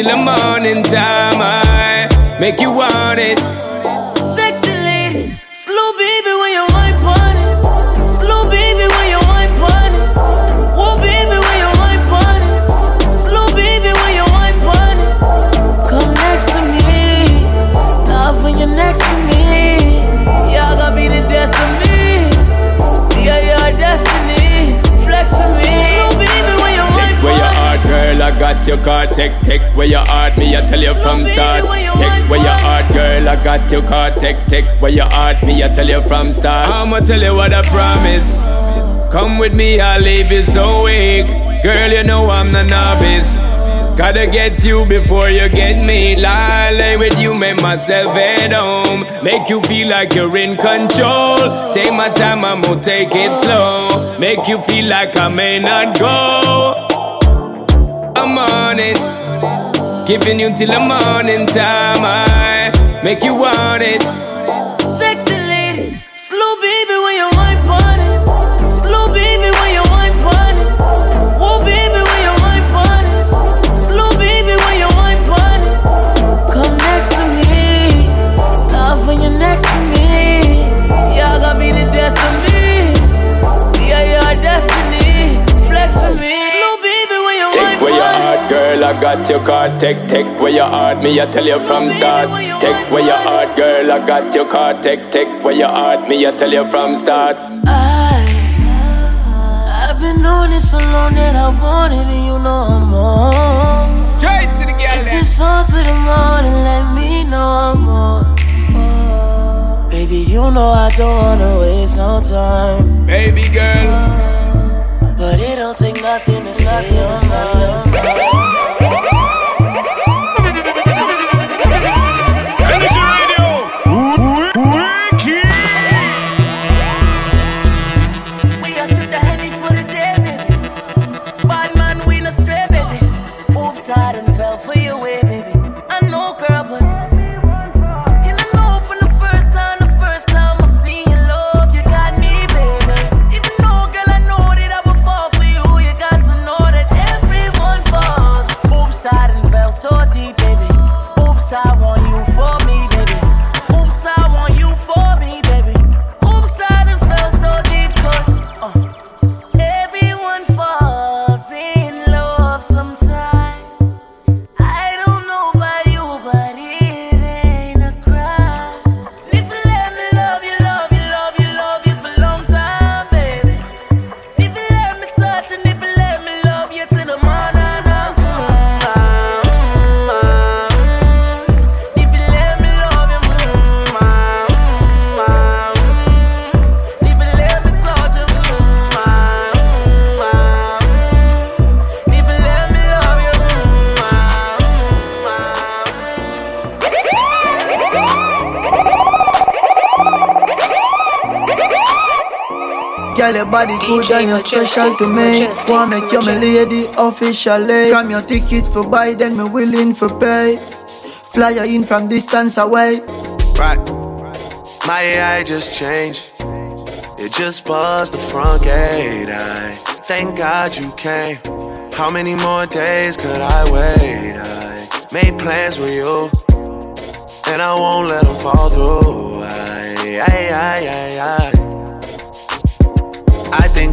Giving I tell you from start. I'ma tell you what I promise. Come with me, I'll leave you so weak. Girl, you know I'm the novice. Gotta get you before you get me. Lie, lay with you, make myself at home. Make you feel like you're in control. Take my time, I'm gonna take it slow. Make you feel like I may not go. I'm on it. Giving you till the morning time. I make you want it. I got your card. Take, take where your heart, me, I tell you from start. Take where your heart, girl, I got your card. Take, take where your heart, me, I tell you from start. I, I've been doing it so long that I want it, and you know I'm on. Straight to the girl, If it's on to the morning, let me know I'm on. Baby, you know I don't wanna waste no time. Baby girl. But it don't take nothing to say your mind. Body good DJ and you're special to me. Majestic, Wanna make you my lady officially. From your ticket for buy, then me willing for pay. Fly you in from distance away. Right. My AI just changed. It just buzzed the front gate. I thank God you came. How many more days could I wait? I made plans with you, and I won't let them fall through. I, I, I, I, I.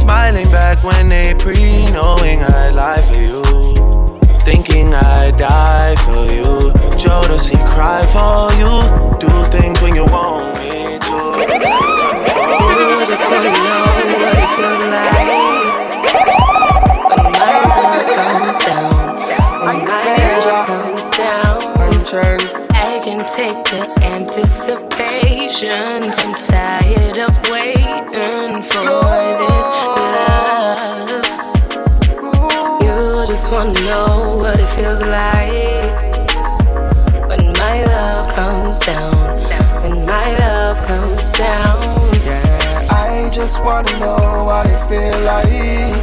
smiling back when they pre knowing I lie for you. Thinking I die for you. Jodeci cry for you. Do things when you want me to. Just wanna what it feels like when my love comes down. When my love comes down, I can take the anticipation. I'm tired of waiting for this down. When my love comes down. Yeah, I just wanna know what it feel like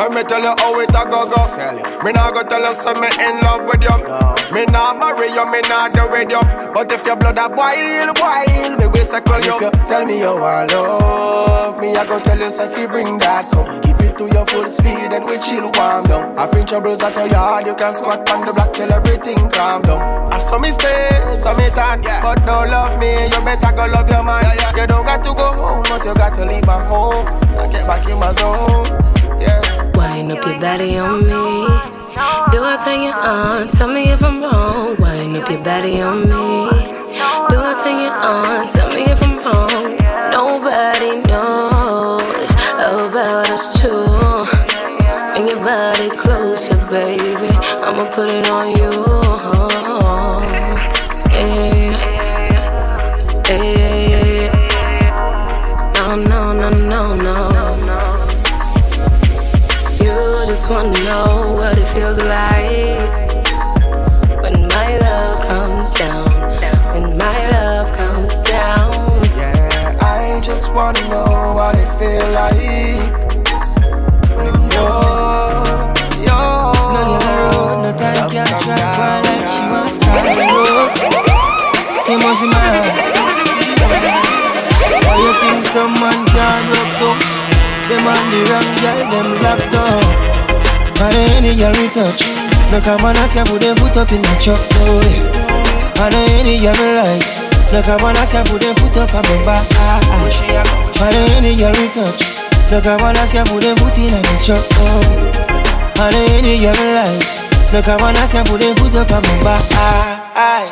Girl, let me tell you how it a go go. Me nah go tell you say me in love with you. Me nah marry you, me nah do with you. But if your blood a boil, boil, me will circle you. You tell me you want love, me I go tell you if you bring that come. Give it to your full speed and we chill warm down. I think troubles at your yard, you can squat on the block till everything calm down. I saw me stay, saw me turn, but don't love me, you better go love your man. You don't got to go home, but you got to leave my home. I get back in my zone. Wind up your body on me. Do I turn you on? Tell me if I'm wrong. Wind up your body on me. Do I turn you on? Tell me if I'm wrong. Nobody knows about us two. Bring your body closer, baby. I'ma put it on you. Wanna know what it feel like when you're, you're. No, you know, road, no time can track her like she wants start the rose. You must mad. Why you think someone can't rock up? Them on the wrong girl, them locked up. And any girl we touch, no come on ask you put them foot up in the truck, boy. And any girl we like, no come on ask you put them foot up on my back. And any girl we touch, no come on ask you put them foot in the truck, oh. And any girl we like, no come on ask you put them foot up on my back. Aye,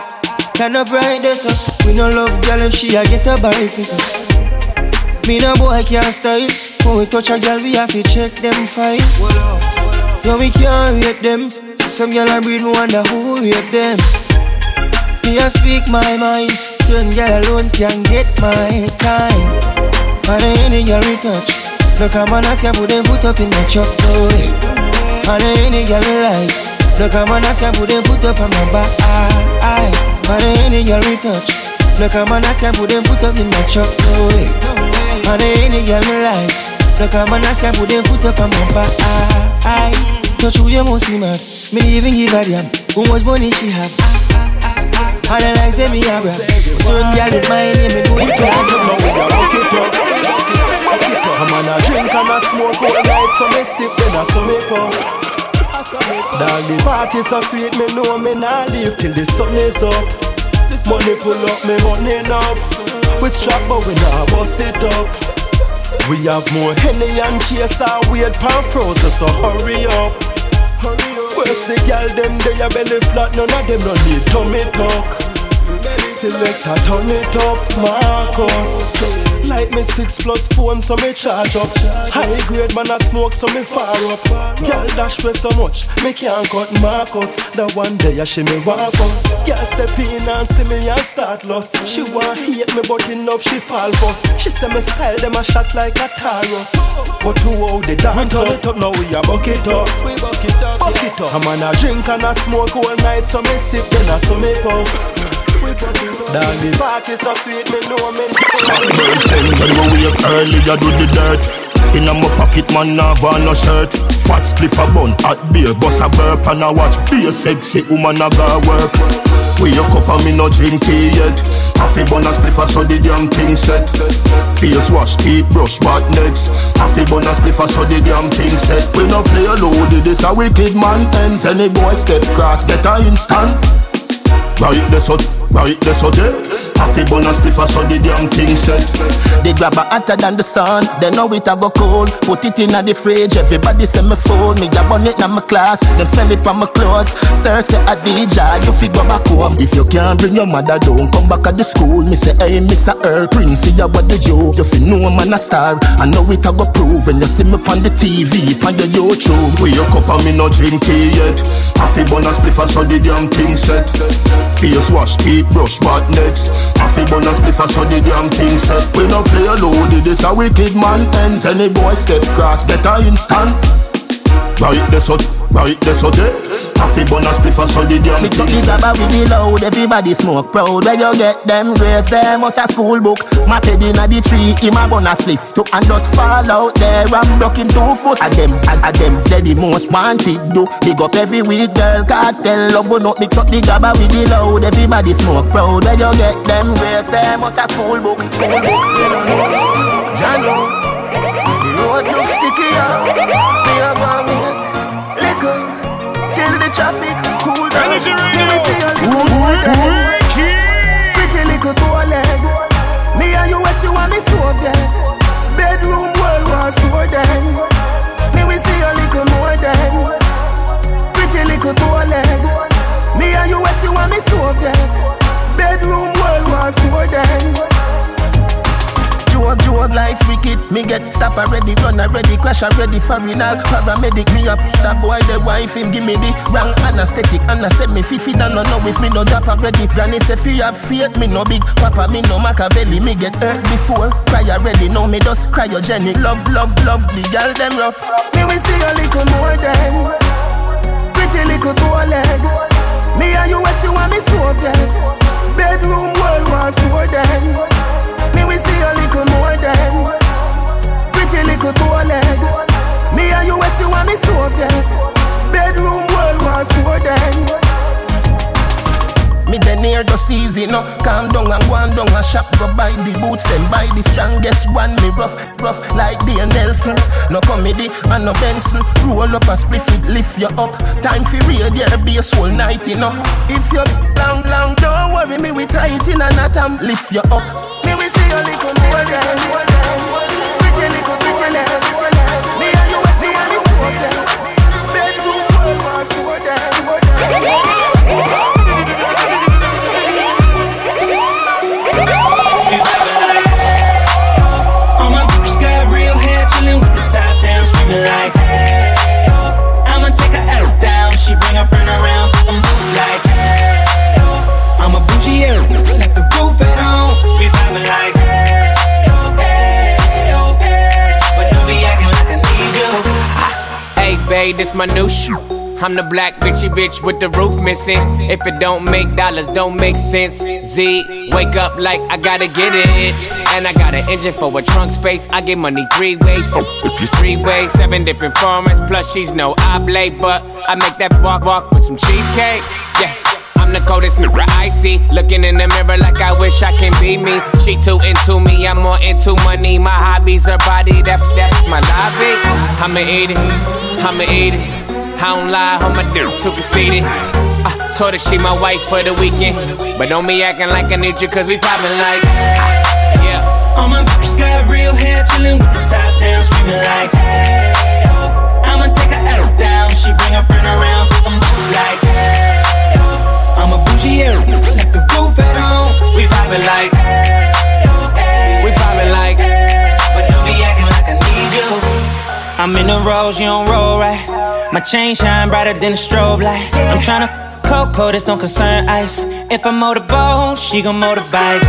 can no bright this up. We no love girl if she a get a bicycle. Me no boy can't style. When we touch a girl, we have to check them fine. Yo, we can't rate them. See some girl I breed, me wonder who rape them. Me a speak my mind. Certain girl alone can get my time. And any girl we touch, look come on ask you put them foot up in the truck, boy. And any girl we like, look come on ask you put them foot up on my back. And any girl we touch, look come on ask you put them foot up in the truck, boy. And any girl me like, look come on ask you put them foot up on my back. Touch who you must be mad. Me even give a damn. How much money she have? And I like say me a brag. Certain girl with my name, me do it proud. I'm on a drink and a smoke all night, so me sip then I so me puff. Dog, the party so sweet, me know me nah leave till the sun is up. Money pull up, me money enough. We strap but we nah bust it up. We have more Henny and chase our weight pan frozen, so hurry up. Where's the girl them? They a belly flat, none of them don't need tummy tuck. Selector, turn it up, Marcus. Just like me six plus phone, so me charge up. High grade man, I smoke, so me fire up. Girl dash me so much, me can't cut Marcus. The one day I she me want us. Girl step in and see me and start lost. She want hate me, but enough she fall bust. She say me style them a shot like a Taurus. But who how they dance? We turn it up now, we a buck it up. We buck it up, buck it up. I'm on a drink and a smoke all night, so me sip then I so me puff. Dog, the party so sweet, me know me When we wake early, I do the dirt. Inna my pocket, man, nah want no shirt. Fat spliff a bun, hot beer, bust a burp And I watch be a sexy woman, I got work. We a cup and me no drink tea yet. Half a bun a spliff, so the damn thing set. Face wash, teeth brush, back next. Half a bun a spliff, so the damn thing set. We no play loaded, this a wicked man Ends any boy step cross, get a instant. Right, this out Right, that's okay. Half a bonus before so the damn thing set. They grab a hotter than the sun, they know it a go cold. Put it in the fridge, everybody say me full. Me a bun it in my class, them smell it from my clothes. Sir say a DJ, you fi go back home. If you can't bring your mother down, come back at the school. Me say, hey, Mr. Earl Prince, see what the you. You fi know man a star, I know it a go prove. When you see me on the TV, on the YouTube. We a cup and me no drink tea yet. Half a bonus before so the damn thing set. Face wash, teeth brush bad next. Half a bonus spliff so the damn thing set. We no play a loaded, this a wicked man ends. Any boy step cross, get a instant. Right, this out, right, this out, eh? Coffee bonus before so the damn Mix up the gabba with the loud, everybody smoke. Proud Where you get them grades, them was a school book. My head inna the tree, him a bonus spliff. To and just fall out there and broke in two foot. At them, at, at them, they the most wanted do. Big up every week, girl, cartel Love will not mix up the gabba with the loud Everybody smoke. Proud Where you get them grades, them was a school book. School book, you don't know. Jano The road looks sticky out the traffic cool down. Energy Me see a little leg Pretty little toe leg Me and you as you and me Soviet Bedroom World War Four then Me we see a little more than. Pretty little toe leg Me and you as you and me Soviet Bedroom World War Four then Joke, joke, life wicked. Me get stop already, run already, crash already, foreigner. Paramedic, me up. That boy, the wife, him give me the wrong anesthetic. And I said me fifi, don't know if me no drop already. Granny say, fi have faith, me no big. Papa, me no Machiavelli, me get hurt before. Cry already, now me just cryogenic. Love, love, love, the girl them rough. Me we see a little more than pretty little toe leg. Me and you, as you and me Soviet. Bedroom World War Four then. Me we see a little more than Pretty little toe leg. Me and you as you and me Soviet Bedroom World War Four then me then near the season, no. Calm down and go on down and shop. Go buy the boots, then buy the strongest one. Me rough, rough like the Nelson. No comedy and no Benson. Roll up a spliff it, lift you up. Time for real, there be a whole night, you know. If you long, long, don't worry me We tight in and not um, lift you up. Me we see a little more than Pretty little, pretty little Me and you, we see a more than Bedroom, World War Four then I'm a bougie, yeah, like the roof at home, we vibing like, hey, oh, hey, oh, hey. But don't be acting like I need you. Hey, babe, this my new shoe. I'm the black bitchy bitch with the roof missing. If it don't make dollars, don't make sense. Z, wake up like I gotta get it. And I got an engine for a trunk space. I get money three ways. Three ways, seven different formats. Plus, she's no oblate, but I make that walk walk with some cheesecake. Yeah. I'm the coldest nigga I see. Looking in the mirror like I wish I can be me. She too into me, I'm more into money. My hobbies, her body, that that's my lobby. I'ma eat it, I'ma eat it. I don't lie, on my dick too conceited. I told her she my wife for the weekend, but don't be acting like I need you, cause we poppin' like. ah, Yeah. All my bitches got real hair, chillin' with the top down, screaming like, hey, oh. I'ma take her out down, she bring her friend around, I'm like, hey. I'm a bougie, yeah, like the roof at home. We poppin' like, we poppin' like, but don't be acting like I need you. I'm in the rose, you don't roll right. My chain shine brighter than a strobe light. I'm tryna Coco, this don't concern ice. If I motorboat, she gon' motorbike.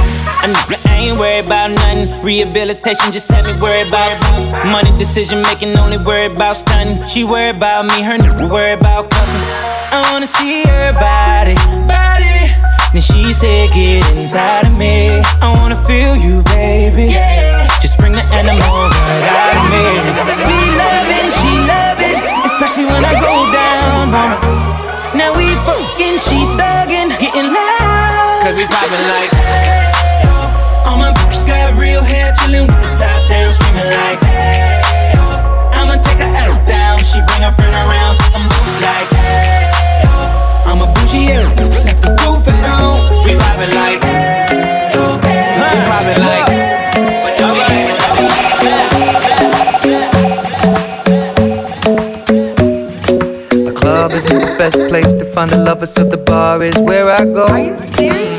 I, I ain't worried about nothing. Rehabilitation just had me worried about money. Decision making, only worried about stunning. She worried about me, her nigga worried about cuffing. I wanna see her body, body. Then she said, Get inside of me. I wanna feel you, baby. Yeah. Just bring the animal right out of me. We love it, she love it, especially when I go down on her. Now we fucking, she thuggin', getting loud. Cause we poppin' like. All my bitches got real hair, chillin' with the top down, screamin' like. I'ma take her out down, she bring her friend around, I'm like. I'm a bougie, yeah, left the roof at home. We poppin' like. We poppin' like. But don't The club isn't the best place to find the lovers, so the bar is where I go. Are you serious?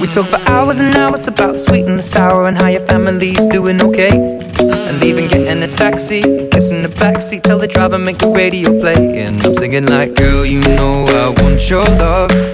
We talk for hours and hours about the sweet and the sour and how your family's doing okay. And even getting a taxi, kissing the backseat, tell the driver make the radio play. And I'm singing like, girl, you know I want your love.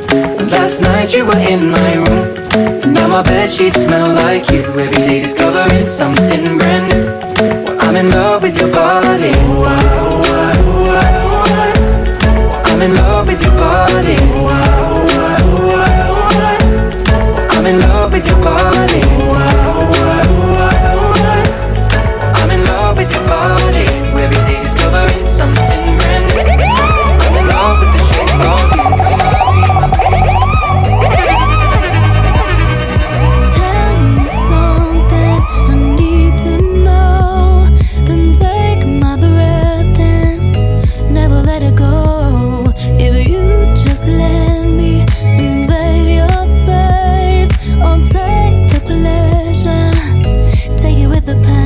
Last night you were in my room. Now my bed sheets smell like you. Every day discovering something brand new. Well, I'm in love with your body. I'm in love with your body. I'm in love with your body. the past.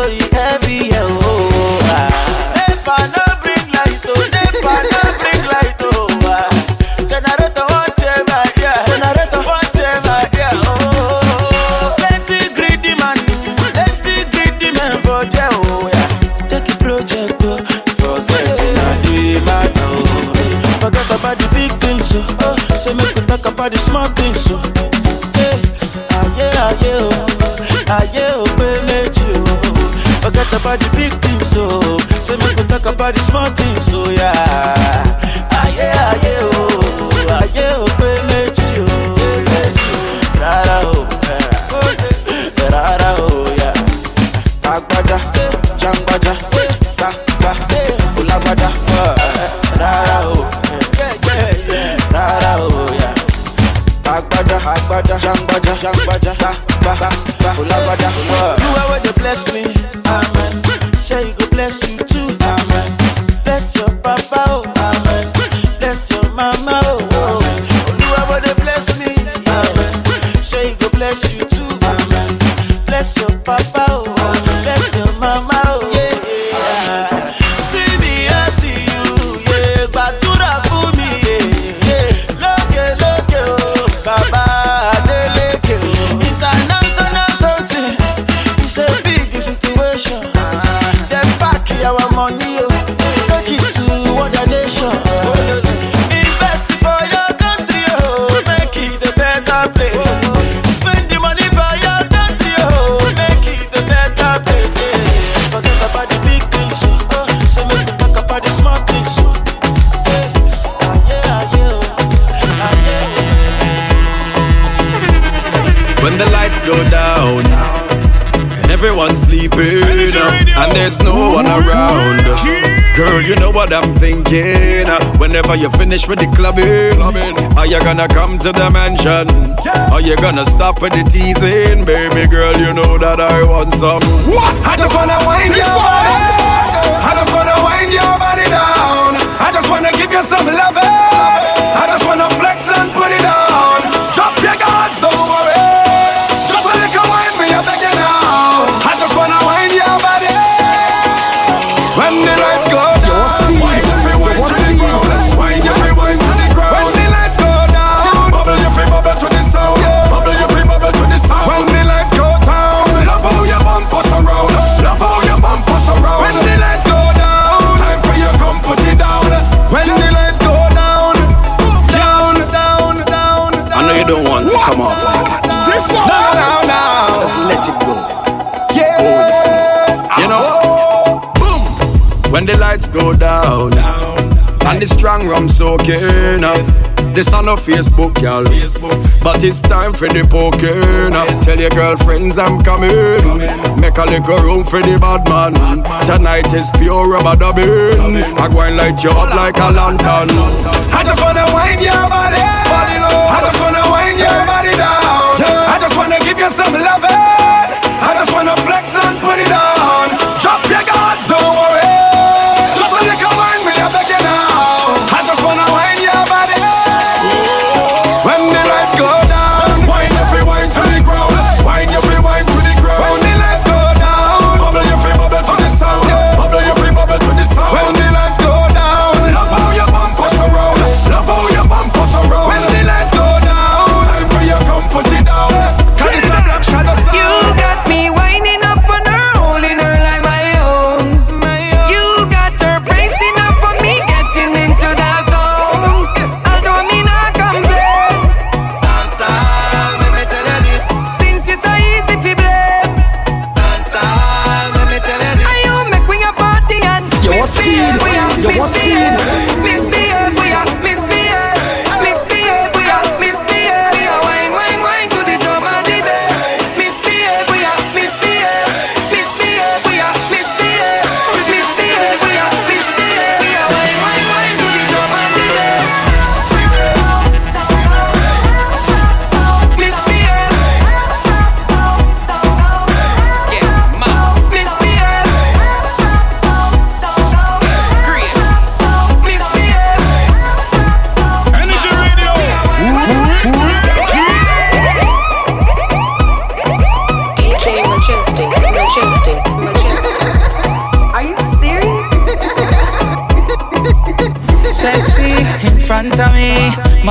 story heavy, yeah, oh, oh ah. Never no bring light, oh, never no bring light, oh ah. Generator whatever, yeah, generator whatever, yeah, oh. oh. oh. Plenty greedy man, plenty greedy man for there, oh yeah. Take a project, oh, forget it, I do it, Forget about the big things, oh, oh. Say make we talk about the small Are you finish with the clubbing, are you gonna come to the mansion? Are you gonna stop with the teasing? Baby girl, you know that I want some. What? I just wanna wind your body. I just wanna wind your body down. I just wanna give you some loving. I just wanna flex and put it on. come off like that. No, no, no. Just let it go. Yeah. Go with the flow. You know? Boom. When the lights go down, down, and the strong rum soaking up. This on no Facebook, y'all. Facebook. But it's time for the poker. up. Tell your girlfriends I'm coming. coming. Make a little room for the bad man. Bad man. Tonight is pure rubber dubbing. I go and light you up like a lantern. I just wanna wind your body. body I just wanna wind your body get some loving.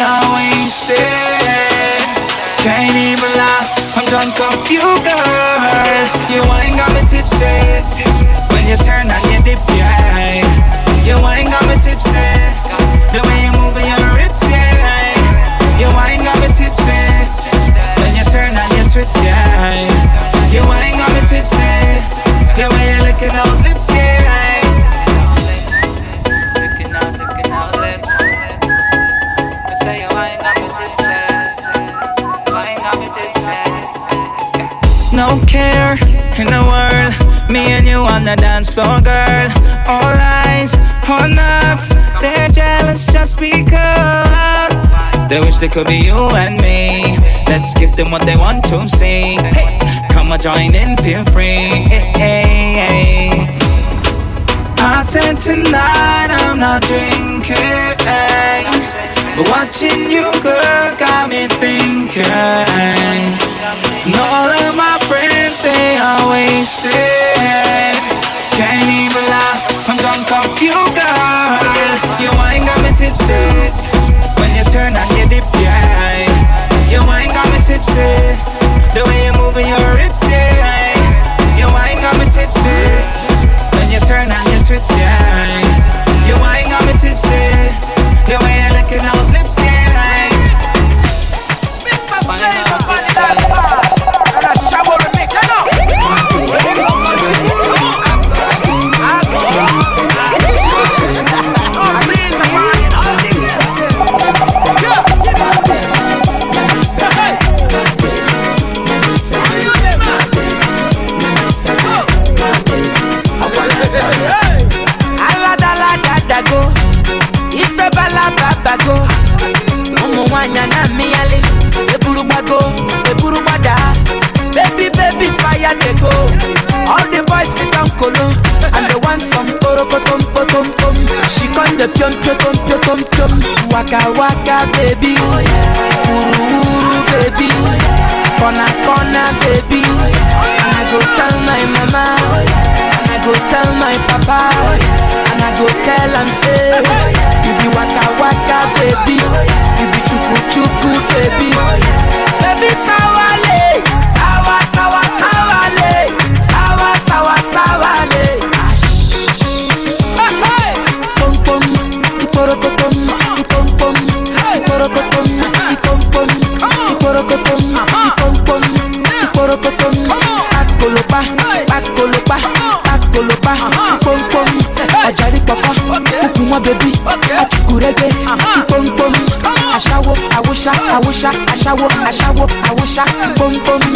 are wasted. Can't even lie, I'm drunk off you, girl. You ain't got me tipsy. When you turn on your dip, yeah. You ain't got me tipsy. Wish they could be you and me. Let's give them what they want to see. Hey, come on, join in, feel free. Hey, hey, hey. I said tonight I'm not drinking. But watching you girls got me thinking. And all of my friends, they are wasted. Can't even lie, I'm drunk off you, girl. You ain't got me tipsy. Turn on your dip, yeah. You ain't got me tipsy. The way you're moving your hips, yeah. You ain't got me tipsy. When you turn on your twist, yeah. You ain't got me tipsy. The way you licking those lips, yeah. Mr. aladaladago come dey piom piotom piotom piom waka waka baby. Wuru wuru baby. Corner corner baby. And i go tell my mama. And i go tell my papa. And i go tell am say you be waka waka baby. You be chuku chuku baby. Baby sawale aṣáwo, àwòṣá, ipom pom. Ẹ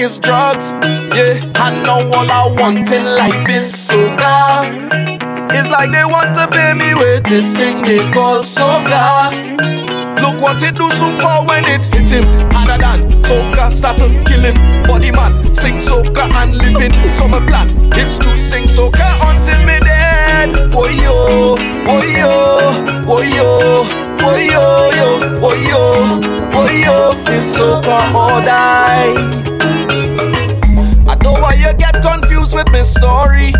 like it's drugs. Yeah, I know all I want in life is soca. It's like they want to pay me with this thing they call soca. Look what it do super when it hit him harder than soca started killing body man sing soca and living so my plan is to sing soca until me dead oh yo oh yo oh yo oh yo yo oh yo oh yo it's soca or die with my story.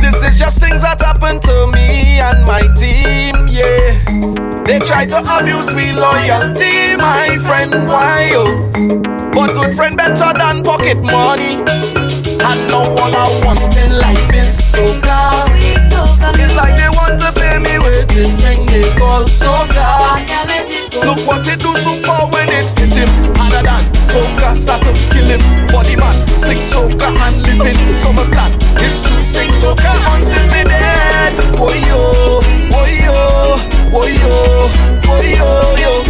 This is just things that happen to me and my team, yeah. They try to abuse me loyalty, my friend, why oh? But good friend better than pocket money. And know all I want in life is soca. It's like they want to pay me with this thing they call soca. Look what it do super when it hit him. Harder than soca, start to kill him. Body man, sing soca and living summer plan is to sing soca until me dead. Boy yo, boy yo, boy yo, boy yo yo.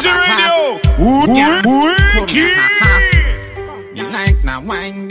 Vision Radio. Wicked. Like na wine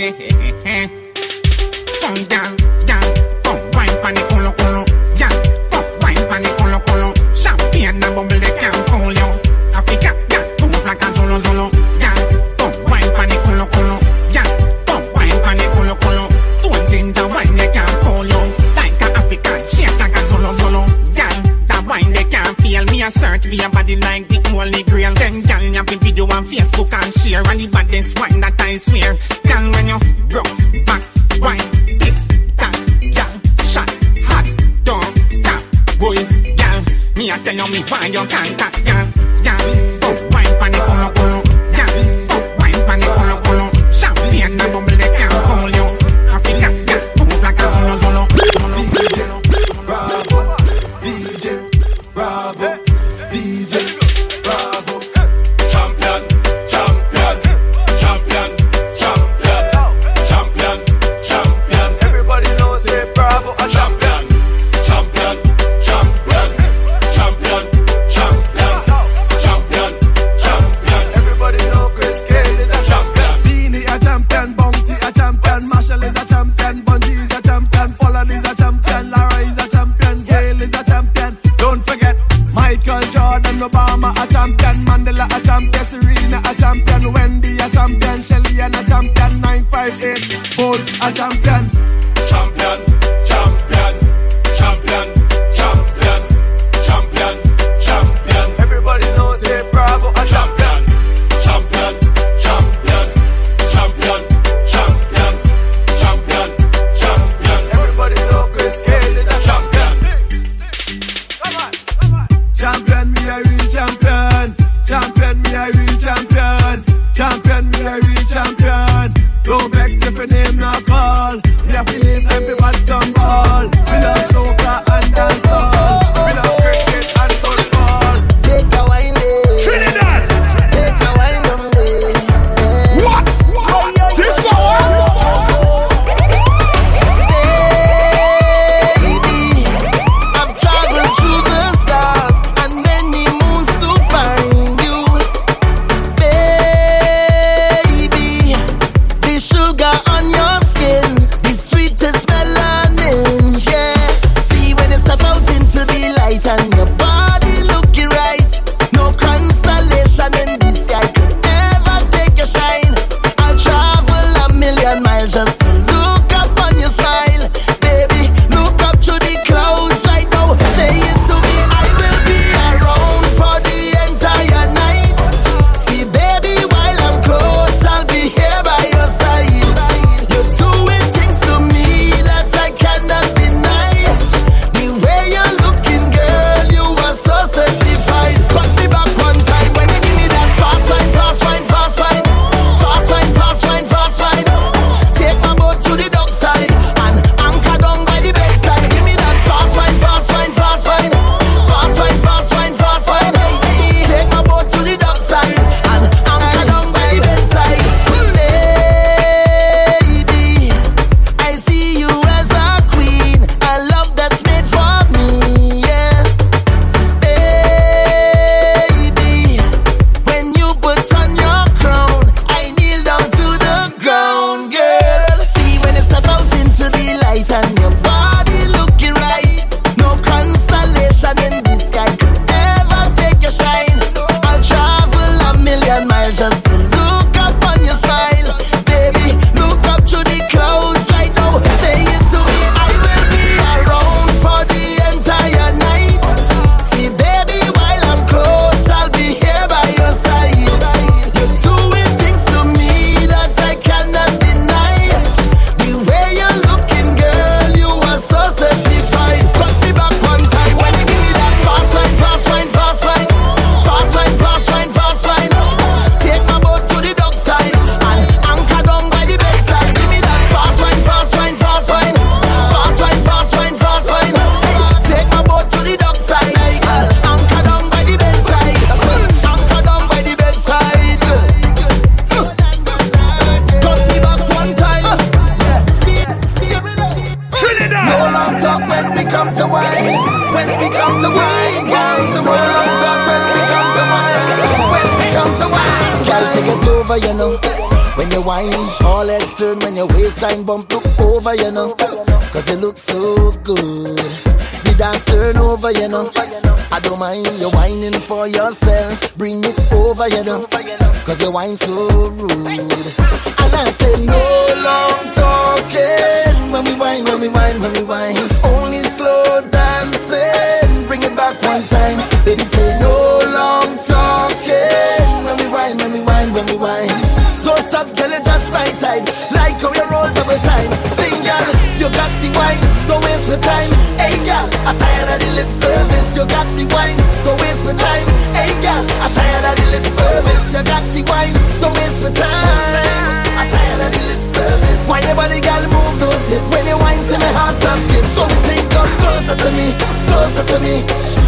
hands and skin So me say come closer to me, closer to me.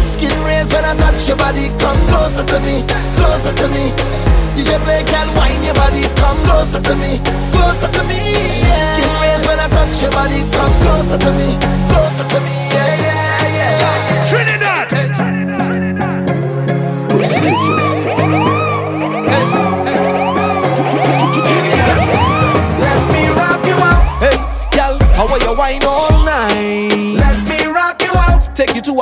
Skin raise when I touch your body Come closer to me, closer to me. DJ play, girl, wine your body Come closer to me, closer to me. Yeah. Skin raise when I touch your body Come closer to me, closer to me.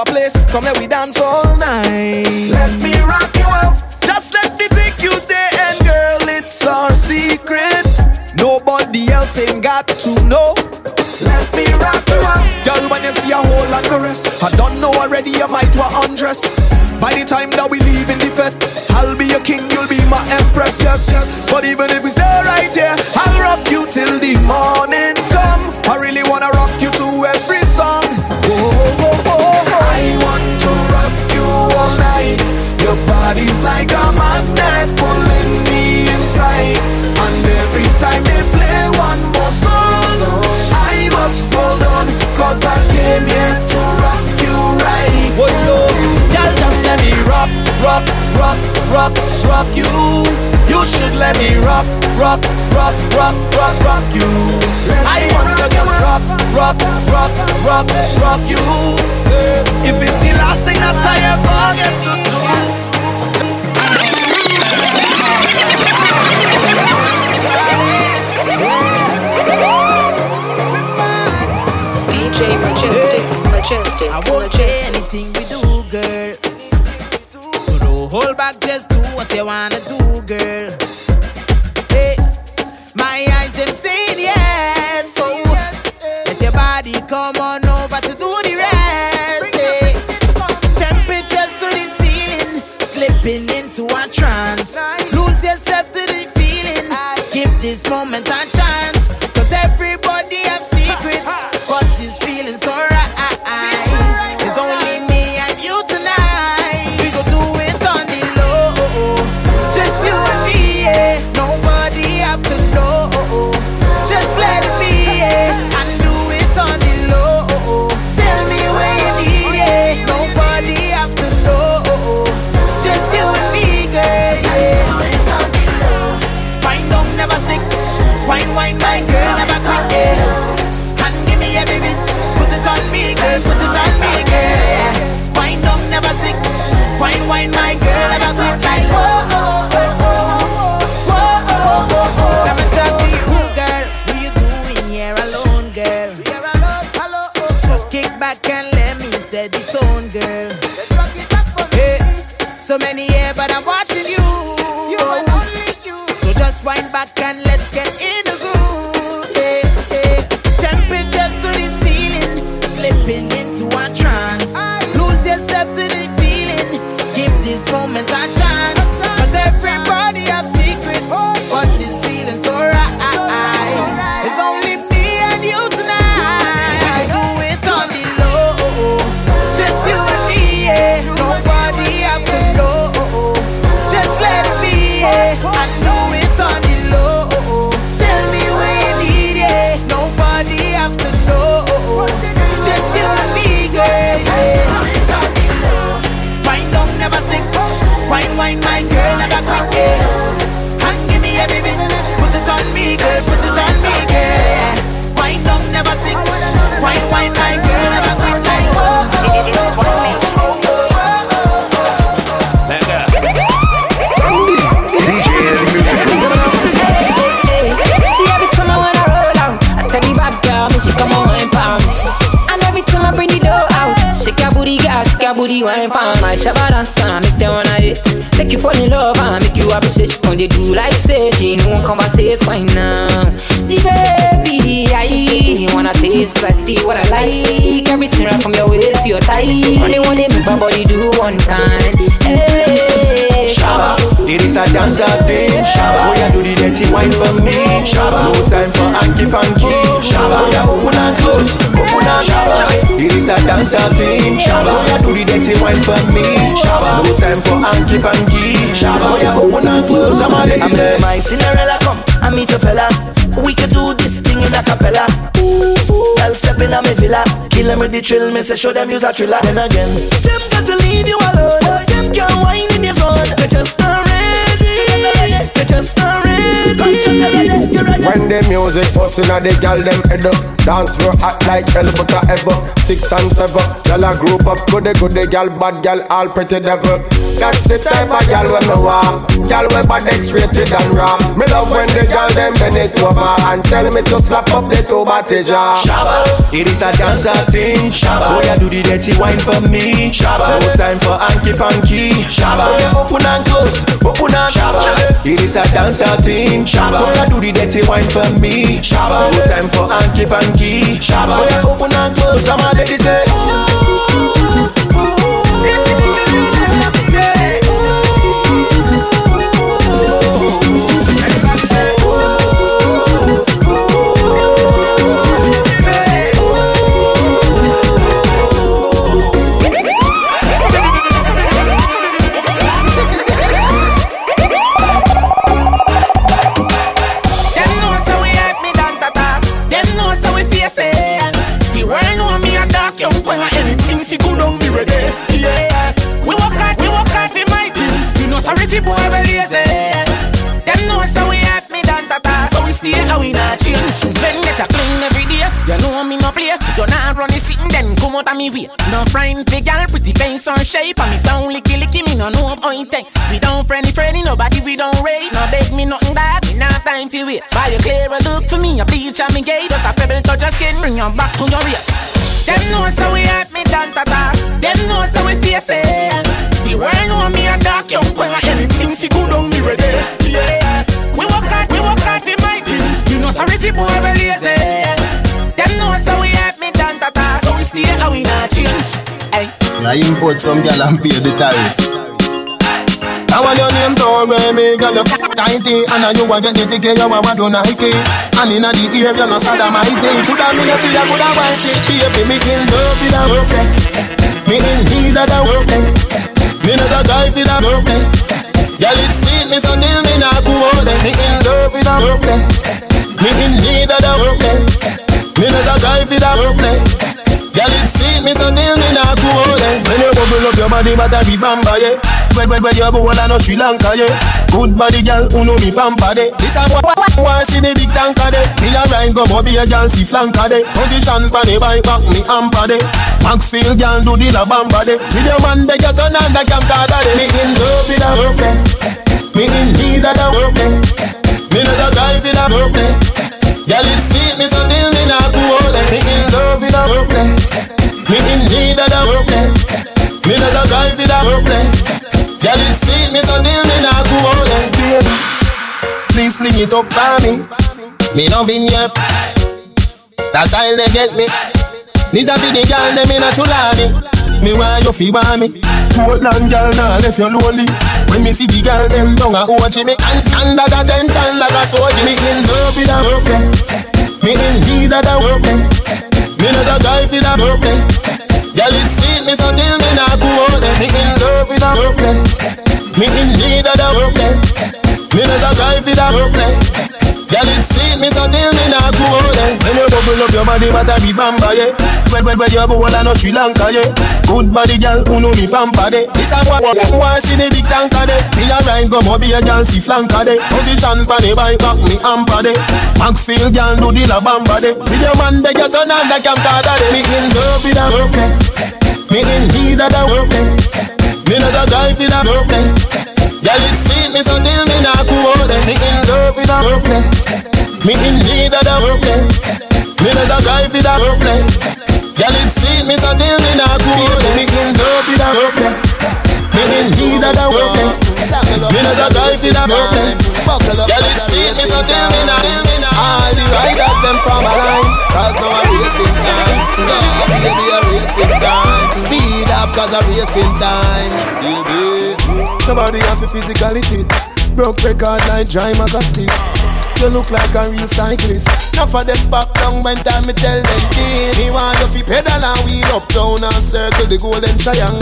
a place. Come let we dance all night. Let me rock you out. Just let me take you there, and girl, it's our secret. Nobody else ain't got to know. Let me rock you out. Girl, when you see a whole lot of rest, I don't know already, you might want undress. By the time that we leave in the fed, I'll be your king, you'll be my empress, yes, yes. But even if we stay right here, I'll rock you till the morning. You You should let me rock, rock, rock, rock, rock, rock you. I want to just rock, rock, rock, rock, rock you. If it's the last thing that I ever get to do. DJ Majestic, Majestic, I won't say Majestic. What you wanna do, girl. Shabba dance can make them wanna hit. Make you fall in love and make you appreciate. When they do like say, she one conversate, fine now. See baby, I taste, cause I see what I like. Everything right from your waist to your thigh. Only one make my body do one kind. Hey, Shabba, it is a dancer thing. Shabba, oh yeah, do the dirty wine for me. Shabba, no time for hanky panky. Shabba, oh yeah, open and close, open and Shabba, it is a dancer thing. Shabba, oh yeah, do the dirty wine for me. Shabba, no time for hanky panky. Shabba, oh yeah, open and close. I'm a lady I'm say. say my Cinderella come I meet your fella. We can do this thing in a cappella. Ooh, ooh. Girl step in a me villa, kill them with the trill. Me say show them use a thriller. Then again, them got to leave you alone. Them can't whine in your zone. They just not ready. They just not ready. When the music bustin' and the gal them head up Dance real hot like hell but ever Six and seven, gal a group up Goody goody gal, bad gal, all pretty devil That's the type of gal when me want Gal we bad X-rated and raw Me love when the gal them bend it over And tell me to slap up the two batty jaw Shabba, it is a dancer thing. Shabba, oh yeah, do the dirty wine for me. Shabba, no time for hanky panky. Shabba, oh yeah, open and close, open and Shabba, it is a dancer thing. Shabba, oh yeah, do the dirty wine for me. Shabba, no time for hanky panky. Shabba, oh yeah, open and close. I'm a lady say. Way. No friend big gal, pretty face or shape. And me down licky licky me no know it takes. We don't friendly friendly, nobody we don't rate. No beg me nothing bad, me not time for waste. Buy a clear a look for me, a bleach and me gate. Just a pebble touch your skin, bring your back to your waist. Them know so we have me done tata. Them know so we face it. The world know me a dark young boy. Anything fi good on me ready. Yeah. We work hard, we work hard for my things. You know sorry fi boy we lazy. Them know so we have stay and we not change. Hey. Yeah, import some gal and pay the tariff. I want your name to where me girl you tighty And you want get the ticket you want to Nike And inna the ear you no sodomite Coulda me a tea, coulda wife it. Baby me in love with a girlfriend. Me in need of a girlfriend. Me not a guy for a girlfriend. Girl it's sweet me so till me not go out Me in love with a girlfriend. Me in need of a girlfriend. Me not a guy for a girlfriend Girl, it's sweet, me so till me not go out When you bubble up your body, but I be bamba, yeah. Where, where, where you go, all I know Sri Lanka, yeah. Good body, girl, who know me pampa, de. This a what, see me big tanker, de. Me a rhyme, come up, be girl, see flanker, de. Position, pan the bike, back me hamper, de. Maxfield, girl, do the la bamba, de. Video man, they get on and the camcorder, de. Me in love with a girlfriend Me in need of a girlfriend Me not a guy for a girlfriend Girl, it's sweet, me so till me not go out Me in love with a girlfriend Me in need of a girlfriend Me not a guy for a girlfriend Girl, it's sweet, me so till me not go out Baby, please fling it up for me. Me loving you That's how they get me. These are for the girl, them in a chulani Me want you feel want me? Portland girl, nah left you lonely. When me see the girl, them down a watch me. And stand like a tension like a soldier. Me in love with a girlfriend Me in need of a girlfriend Me not a guy for a girlfriend Girl, it's sweet, me so till me not go out Me in love with a girlfriend Me in need of a girlfriend Me not a guy for a girlfriend Girl, it's sweet, me so till me not go out When you bubble up your body, but I be bamba, yeah. When, when, when you go all know Sri Lanka, yeah. Good body, girl, who know me pampa, de eh. This a what, what, what, see the big tanker, de Me a ride, come up, be a girl, see flanker, de Position, pan the bike, back me hamper, de Maxfield, girl, do the la bamba, de Video man, they get on and the camcorder, de Me in love with a girlfriend Me in need of a girlfriend Me not a guy for a girlfriend Girl, it's sweet, me so till me not go out Me in love with a girlfriend Me in need of a girlfriend Me not a guy for a girlfriend Girl, it's sweet, me so till me not go out Me in love with a girlfriend Me in need of a girlfriend Me not a guy for a girlfriend Girl, it's sweet, me so till me not All the riders, them from a line. Cause now a racing time. God, baby, a racing time. Speed off cause a racing time. Baby Nobody have to physically Broke record like dry magazine You look like a real cyclist. Enough of them back down when time me tell them this. Me want you fi pedal and wheel up down and circle the golden triangle.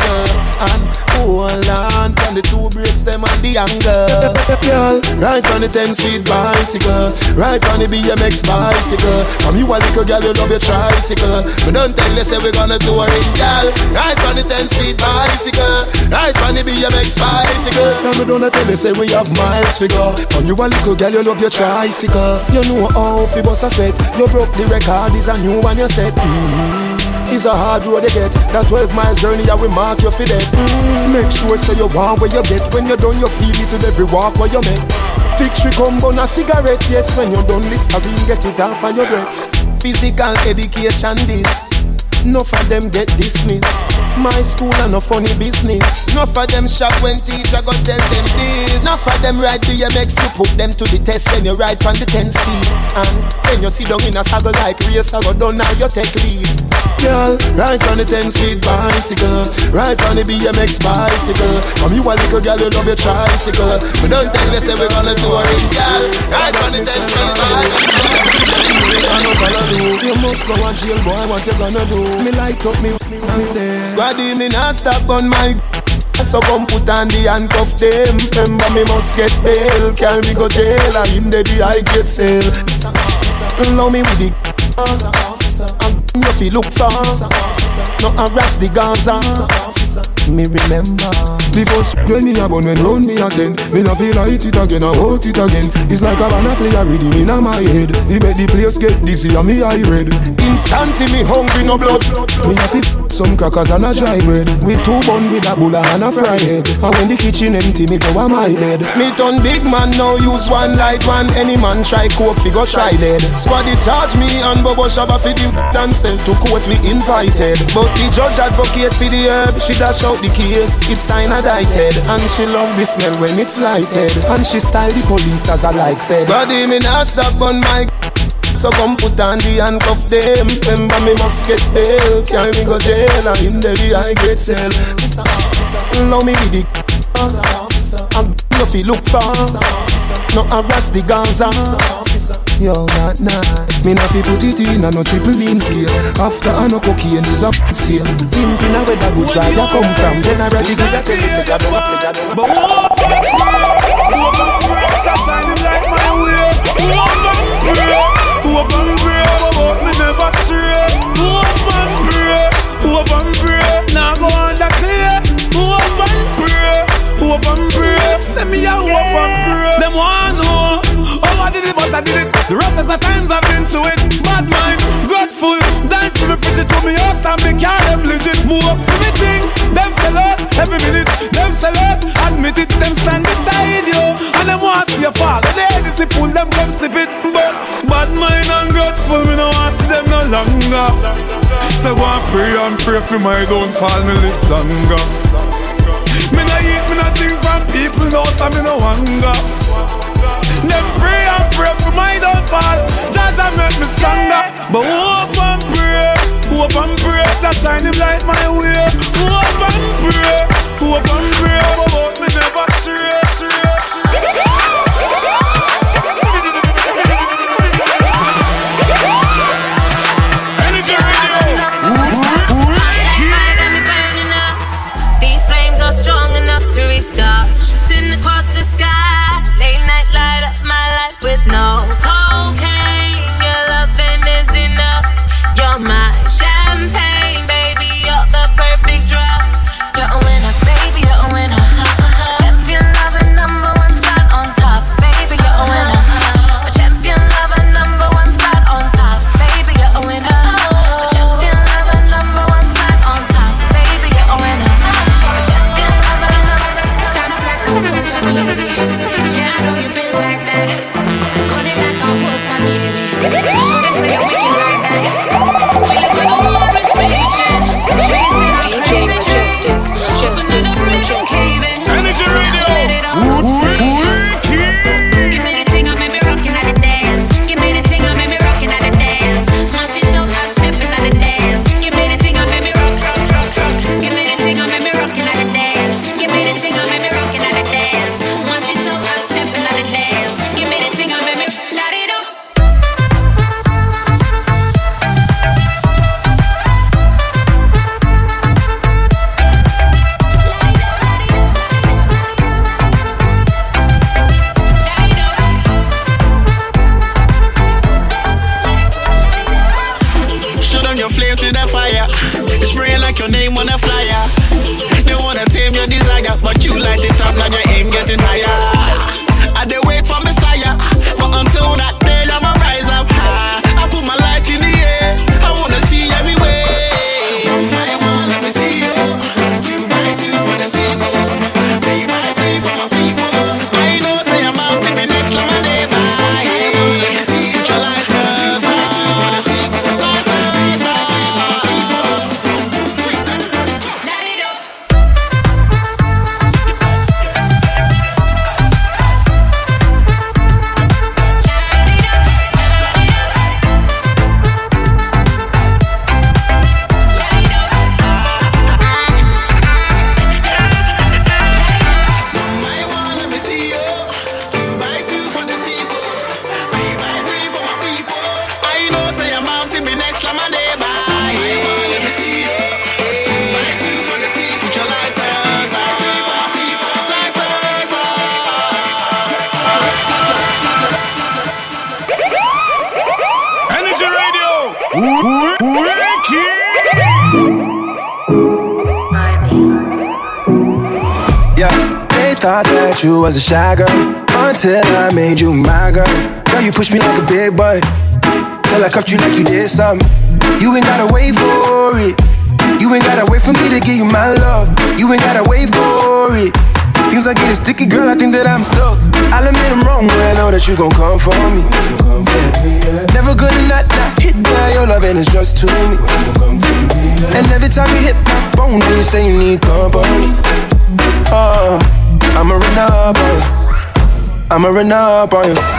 And hold on from the two brakes them and the angle. Girl, ride on the 10 speed bicycle. Right on the BMX bicycle. From you a little girl you love your tricycle. But don't tell you say we gonna tour it girl. Right on the 10 speed bicycle. Right on the BMX bicycle. Tell me don't tell you say we have miles figure From you a little girl you love your tricycle You know how fi bust a sweat. You broke the record is a new one you set. Mm-hmm. It's a hard road you get. That 12 mile journey I will mark you for that mm-hmm. Make sure say you want where you get. When you're done you feel it in every walk where you make Victory come on a cigarette. Yes when you're done Listerine get it off of your breath. Physical education this Enough of them get dismissed. My school and no funny business. Enough of them shock when teacher go tell them this. Enough of them ride BMX, you put them to the test when you ride from the 10 speed. And then you sit down in a saddle like race, I go down now you take lead. Girl, ride on the 10 speed bicycle. Ride on the BMX bicycle. From you a little girl, you love your tricycle. But don't tell me say we gonna tour it, girl. Ride on the 10 speed bicycle. You must go and jail, boy. What you gonna do? Me light up me and say Squaddy me not stop on my so come put on the handcuff them. Remember me must get bail. Carry me go jail And him the I get sale. Love me with the And you feel look for No harass the Gaza me remember. The first when me a bun when round me a ten, me no feel like it again, I want it again. It's like a banana play a rhythm in my head. He make the place get dizzy and me eye red. Instantly me hungry no blood. Me a fi some crackers and a dry bread. With two bun with a bulla and a fry head. And when the kitchen empty, me go a my bed. Me turn big man now use one light one. Any man try coke fi go try lead. Squaddy charge me and Bobo Shabba fi the sell to court we invited. But the judge advocate for the herb. She dash out the case. It's sign indicted. And she love the smell when it's lighted. And she style the police as I like said. Squaddy me not stop on my so come put on the handcuff them Remember me must get bail Carry me go jail And in the I get cell Now me with the And no fi look for No harass the Gaza Yo, not nah. Me no fi put it in a no triple beam scale. After a no cocaine is a sale Thinking a where the good drive ya come from. Generally good a tell me say ya don't say ya don't But walk That shining like my way. Hope and pray. But me never stray Hope and pray. Hope and pray. Now go the clear. Hope and pray. Hope and pray. Send me a hope and pray. Them want know. Oh I did it but I did it times I've been to it. Bad mind, grateful. Dying for me fridge to me house and me car them legit. Move up for me things Them sell out every minute. Them sell out Admit it Them stand beside you. And them want to see you fall they see pull them come sip it But bad mind and grateful Me no want see them no longer. So and pray and pray for my downfall Me live longer. Me no eat, me no think from people No, so me no hunger. Them pray and pray for my downfall and make me stronger. But hope and pray Hope and pray To shine him light my way. Hope and pray Hope and pray But me never stray, up on you.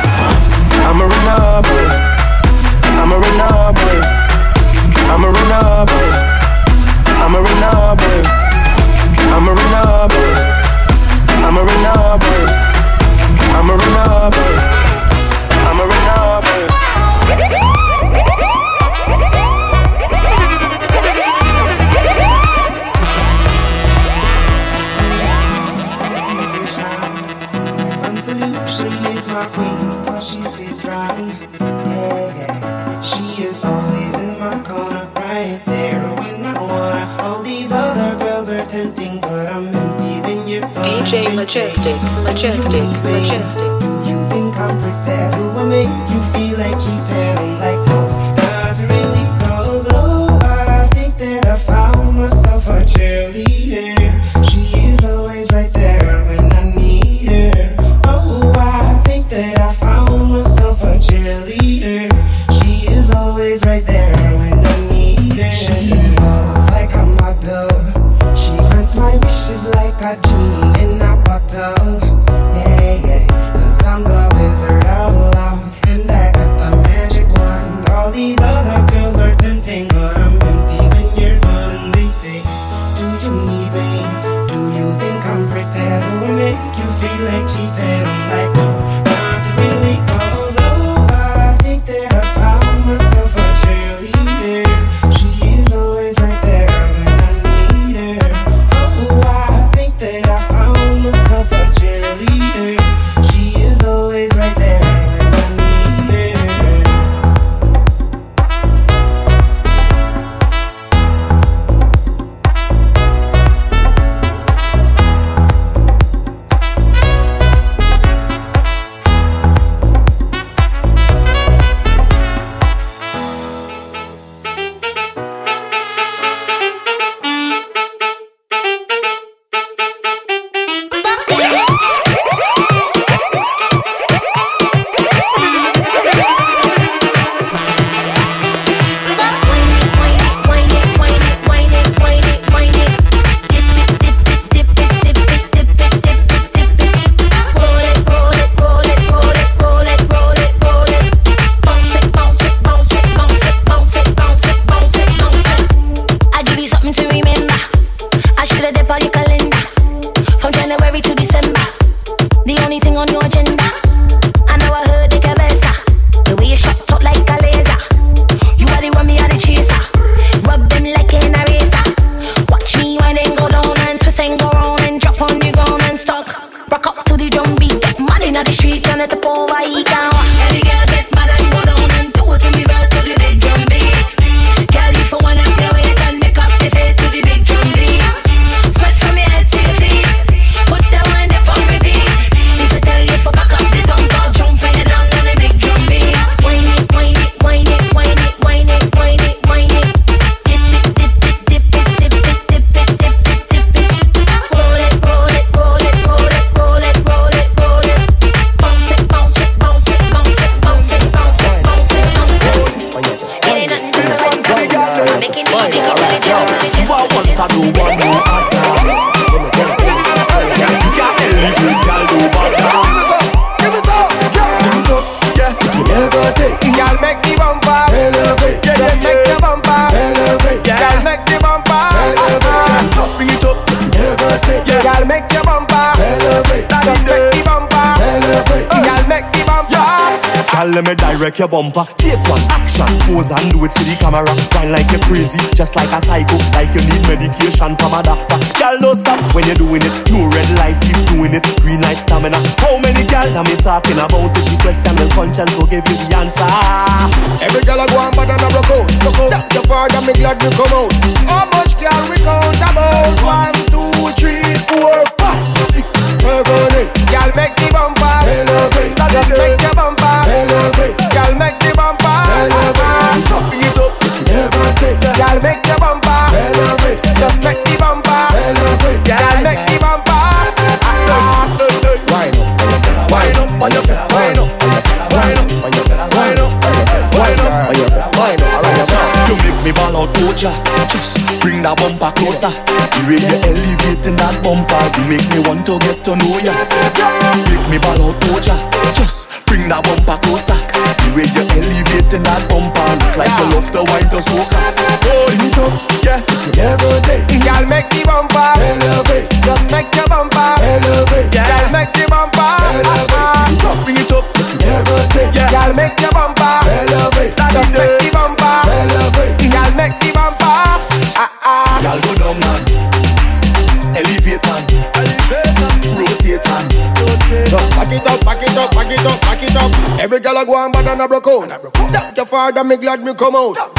Thank your father, me glad me come out.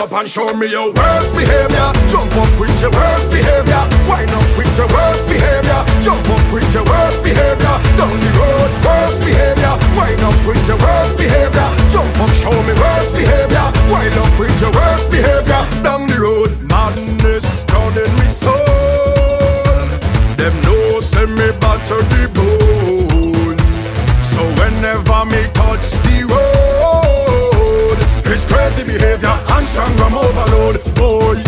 up and show me your worst behavior. Jump up with your worst behavior. Wind up with your worst behavior. Jump up with your worst behavior. Down the road, worst behavior. Wind up with your worst behavior. Jump up, show me worst behavior. Wind up with your worst behavior. Down the road, madness turning me soul. Them no send me back to the bone. So whenever me touch the road, it's crazy behavior program overload, boy.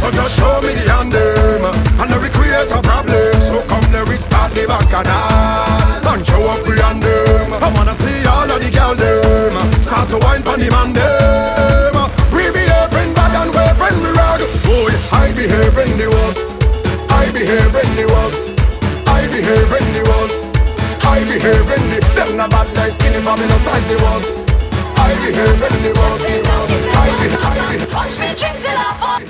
So just show me the hand and then we create a problem. So come there, we start the bacchanal, and show up we hand them. I wanna see all of the girl them start to wine pon the man them. We behaving bad and we friend we rag, boy. I behave behaving the worst. I behave behaving the worst. I behave behaving the worst. I behave behaving the them not bad like skinny, but me no size the worst. I behaving the worst. Watch me drink till I fall.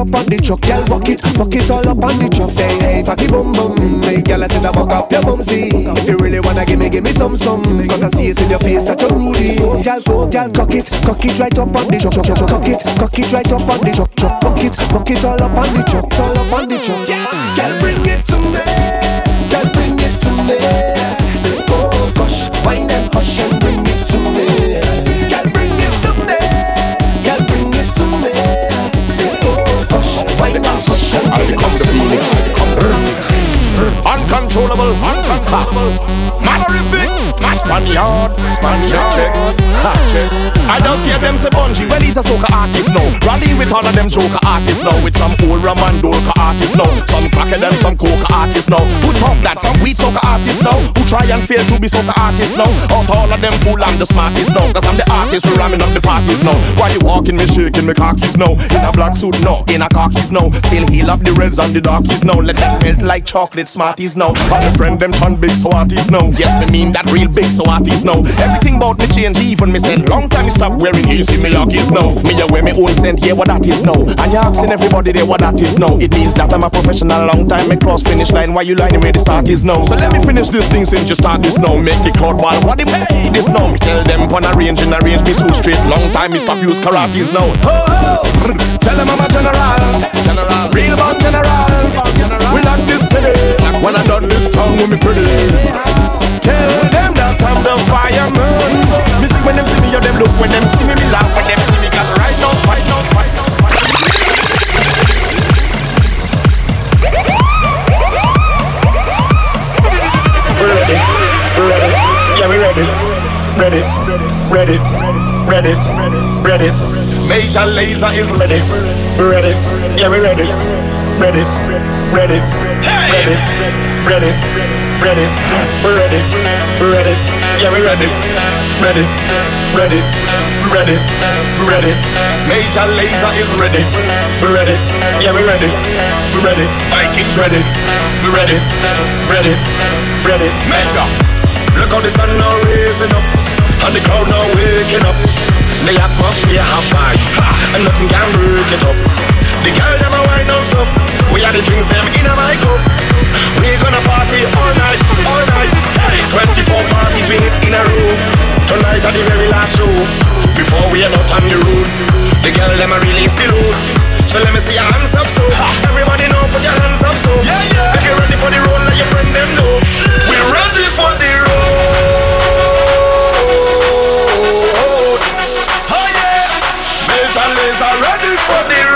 up on the truck, girl, walk it, walk it all up on the truck. Say, hey, fatty bum bum, hey, girl, I said I walk up your bumsy. If you really wanna give me, give me some some, cause I see it in your face that you're rudy. So, girl, so, girl, cock it, cock it right up on the truck, cock it, cock it right up on the truck, truck, cock it, cock it all up on the truck, all up on the truck. Manorific, Spaniard, Spaniard. Check, check, ha, check. I just hear them say Bunji. Well, he's a soca artist now. Rally with all of them joker artists now. With some old Raman Dolka artists now. Some cracker them, some coca artists now. Who talk that? Some weed soca artists now. Who try and fail to be soca artists now. Out all of them fool, I'm the smartest now. Cause I'm the artist who ramming up the parties now. Why you walking me shaking me khakis now? In a black suit no, in a khakis now. Still heal up the reds and the darkies now. Let them melt like chocolate smarties now. All the friend them turn big so artists now. Yes, me mean that real big so artists now. Everything about me change, even me send. Long time me stop wearing easy me lockies now. Me a wear me own scent, yeah what that is now. And you asking everybody there what that is now. It means that I'm a professional. Long time me cross finish line. Why you lining where the start is now? So let me finish this thing since you start this now. Make the crowd ball. What the pay this now? Me tell them on a range in a range me so straight. Long time me stop use karates now. Ho, ho. Tell them I'm a general. General. Real born general. We lock this city. When I done this tongue with me pretty. Tell them that I'm the fireman. See when them see me, or them look when them see me, me laugh when them see me. Cause right now, right now, right now, Ready, ready, yeah we ready, ready, ready, ready, ready. Ready Major Lazer is ready, ready, yeah we ready, ready, ready, ready, ready, ready, ready, ready, we're ready. We're ready, yeah we're ready, ready, ready, ready, ready. Major Lazer is ready, we're ready, yeah we're ready, ready. Vikings ready, we're ready, ready, ready. Major. Look how the sun now raising up And the crowd now waking up The atmosphere have vibes And nothing can break it up The girl them a wine non-stop We are the drinks them in my cup We gonna party all night, all night. Hey, 24 parties we hit in a row. Tonight are the very last show. Before we are out on the road. The girl them a release the load. So let me see your hands up so. Everybody know put your hands up so. Yeah, yeah. If you're ready for the road let your friend them know. We're ready for the road. Oh yeah. Major Lazer ready for the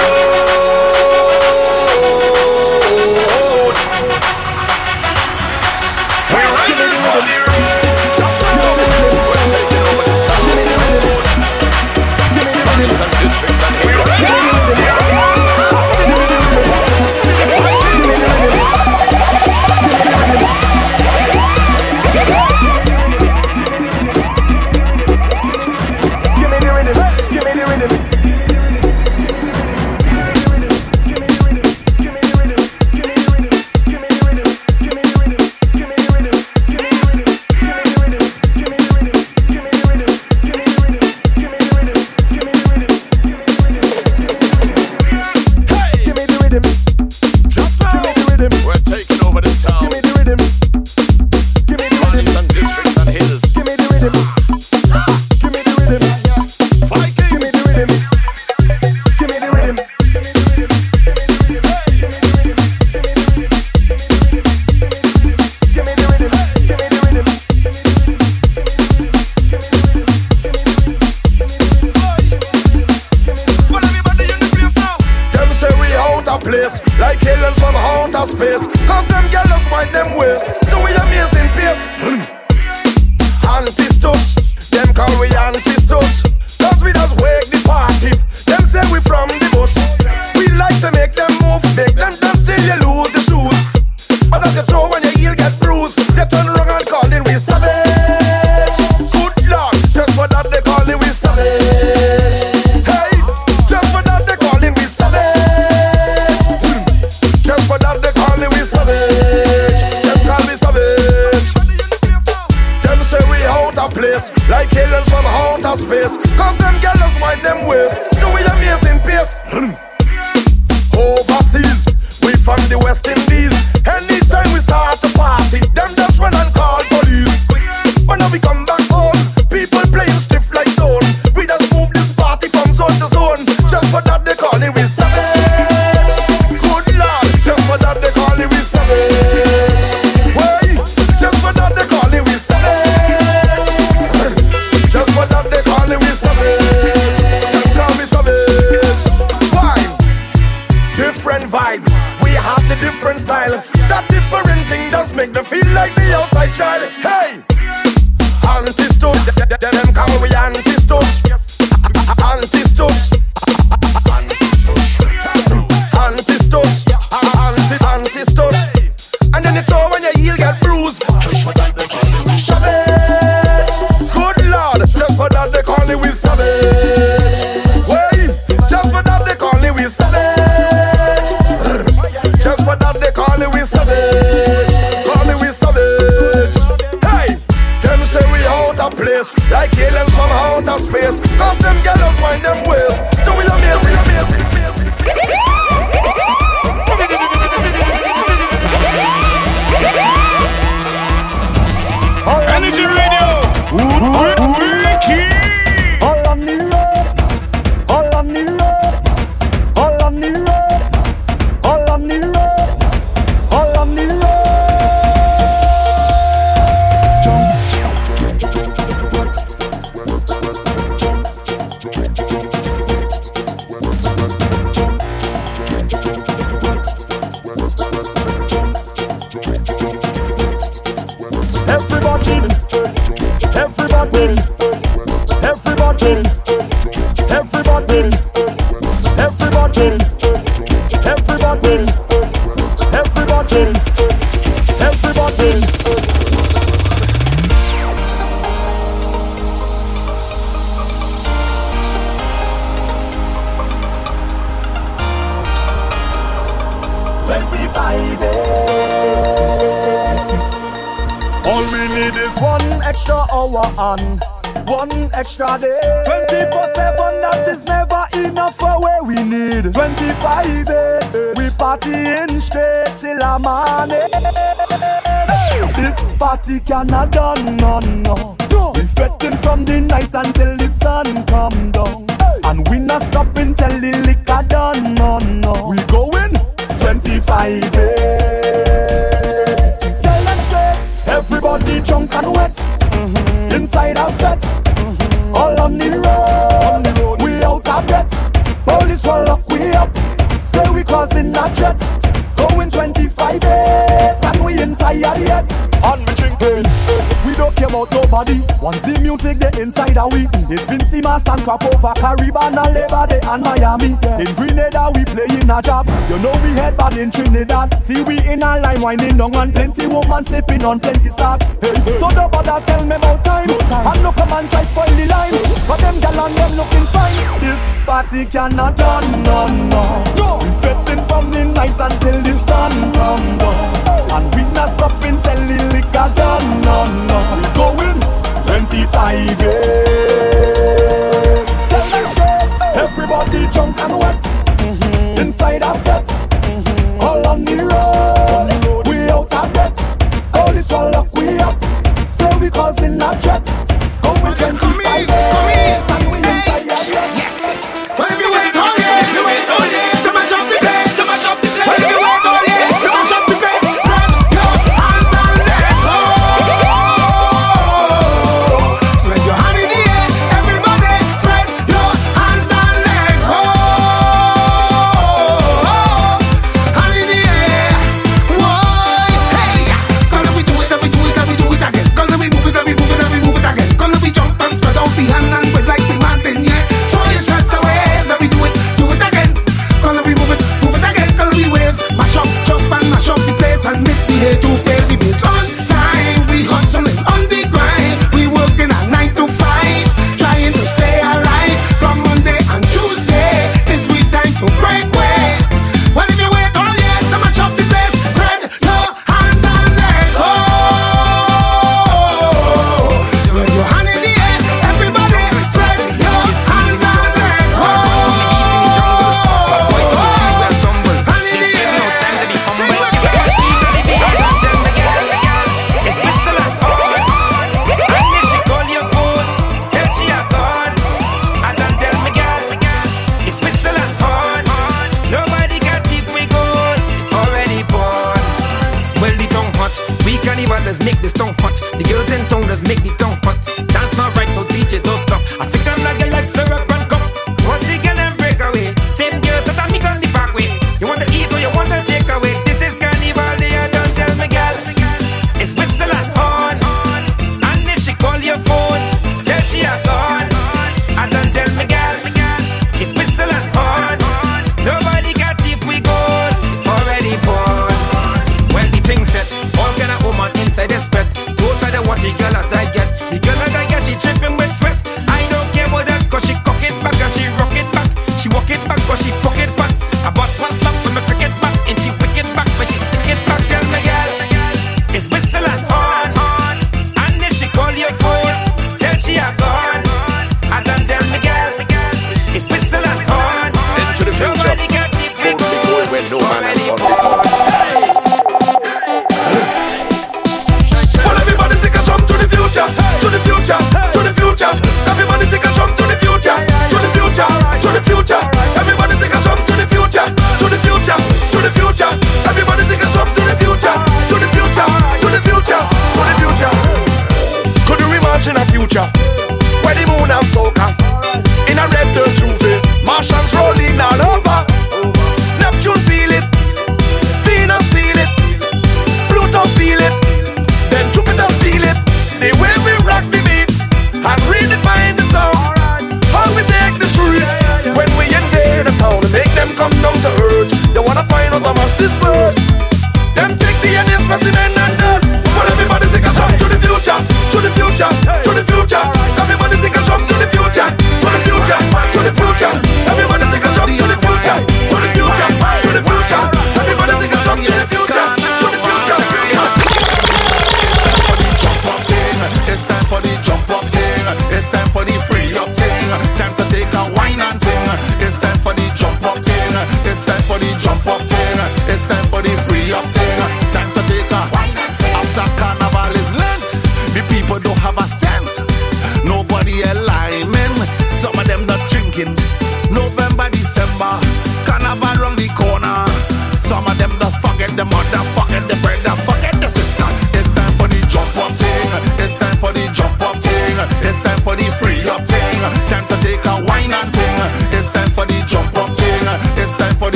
Over Caribbean and Labor Day and Miami. Yeah. In Grenada we play in a job. You know we head back in Trinidad. See we in a line winding down and plenty woman sipping on plenty stocks. Hey, hey. So don't bother tell me about time. No time. And look come and try spoil the line. But them gal and them looking fine. This party cannot turn.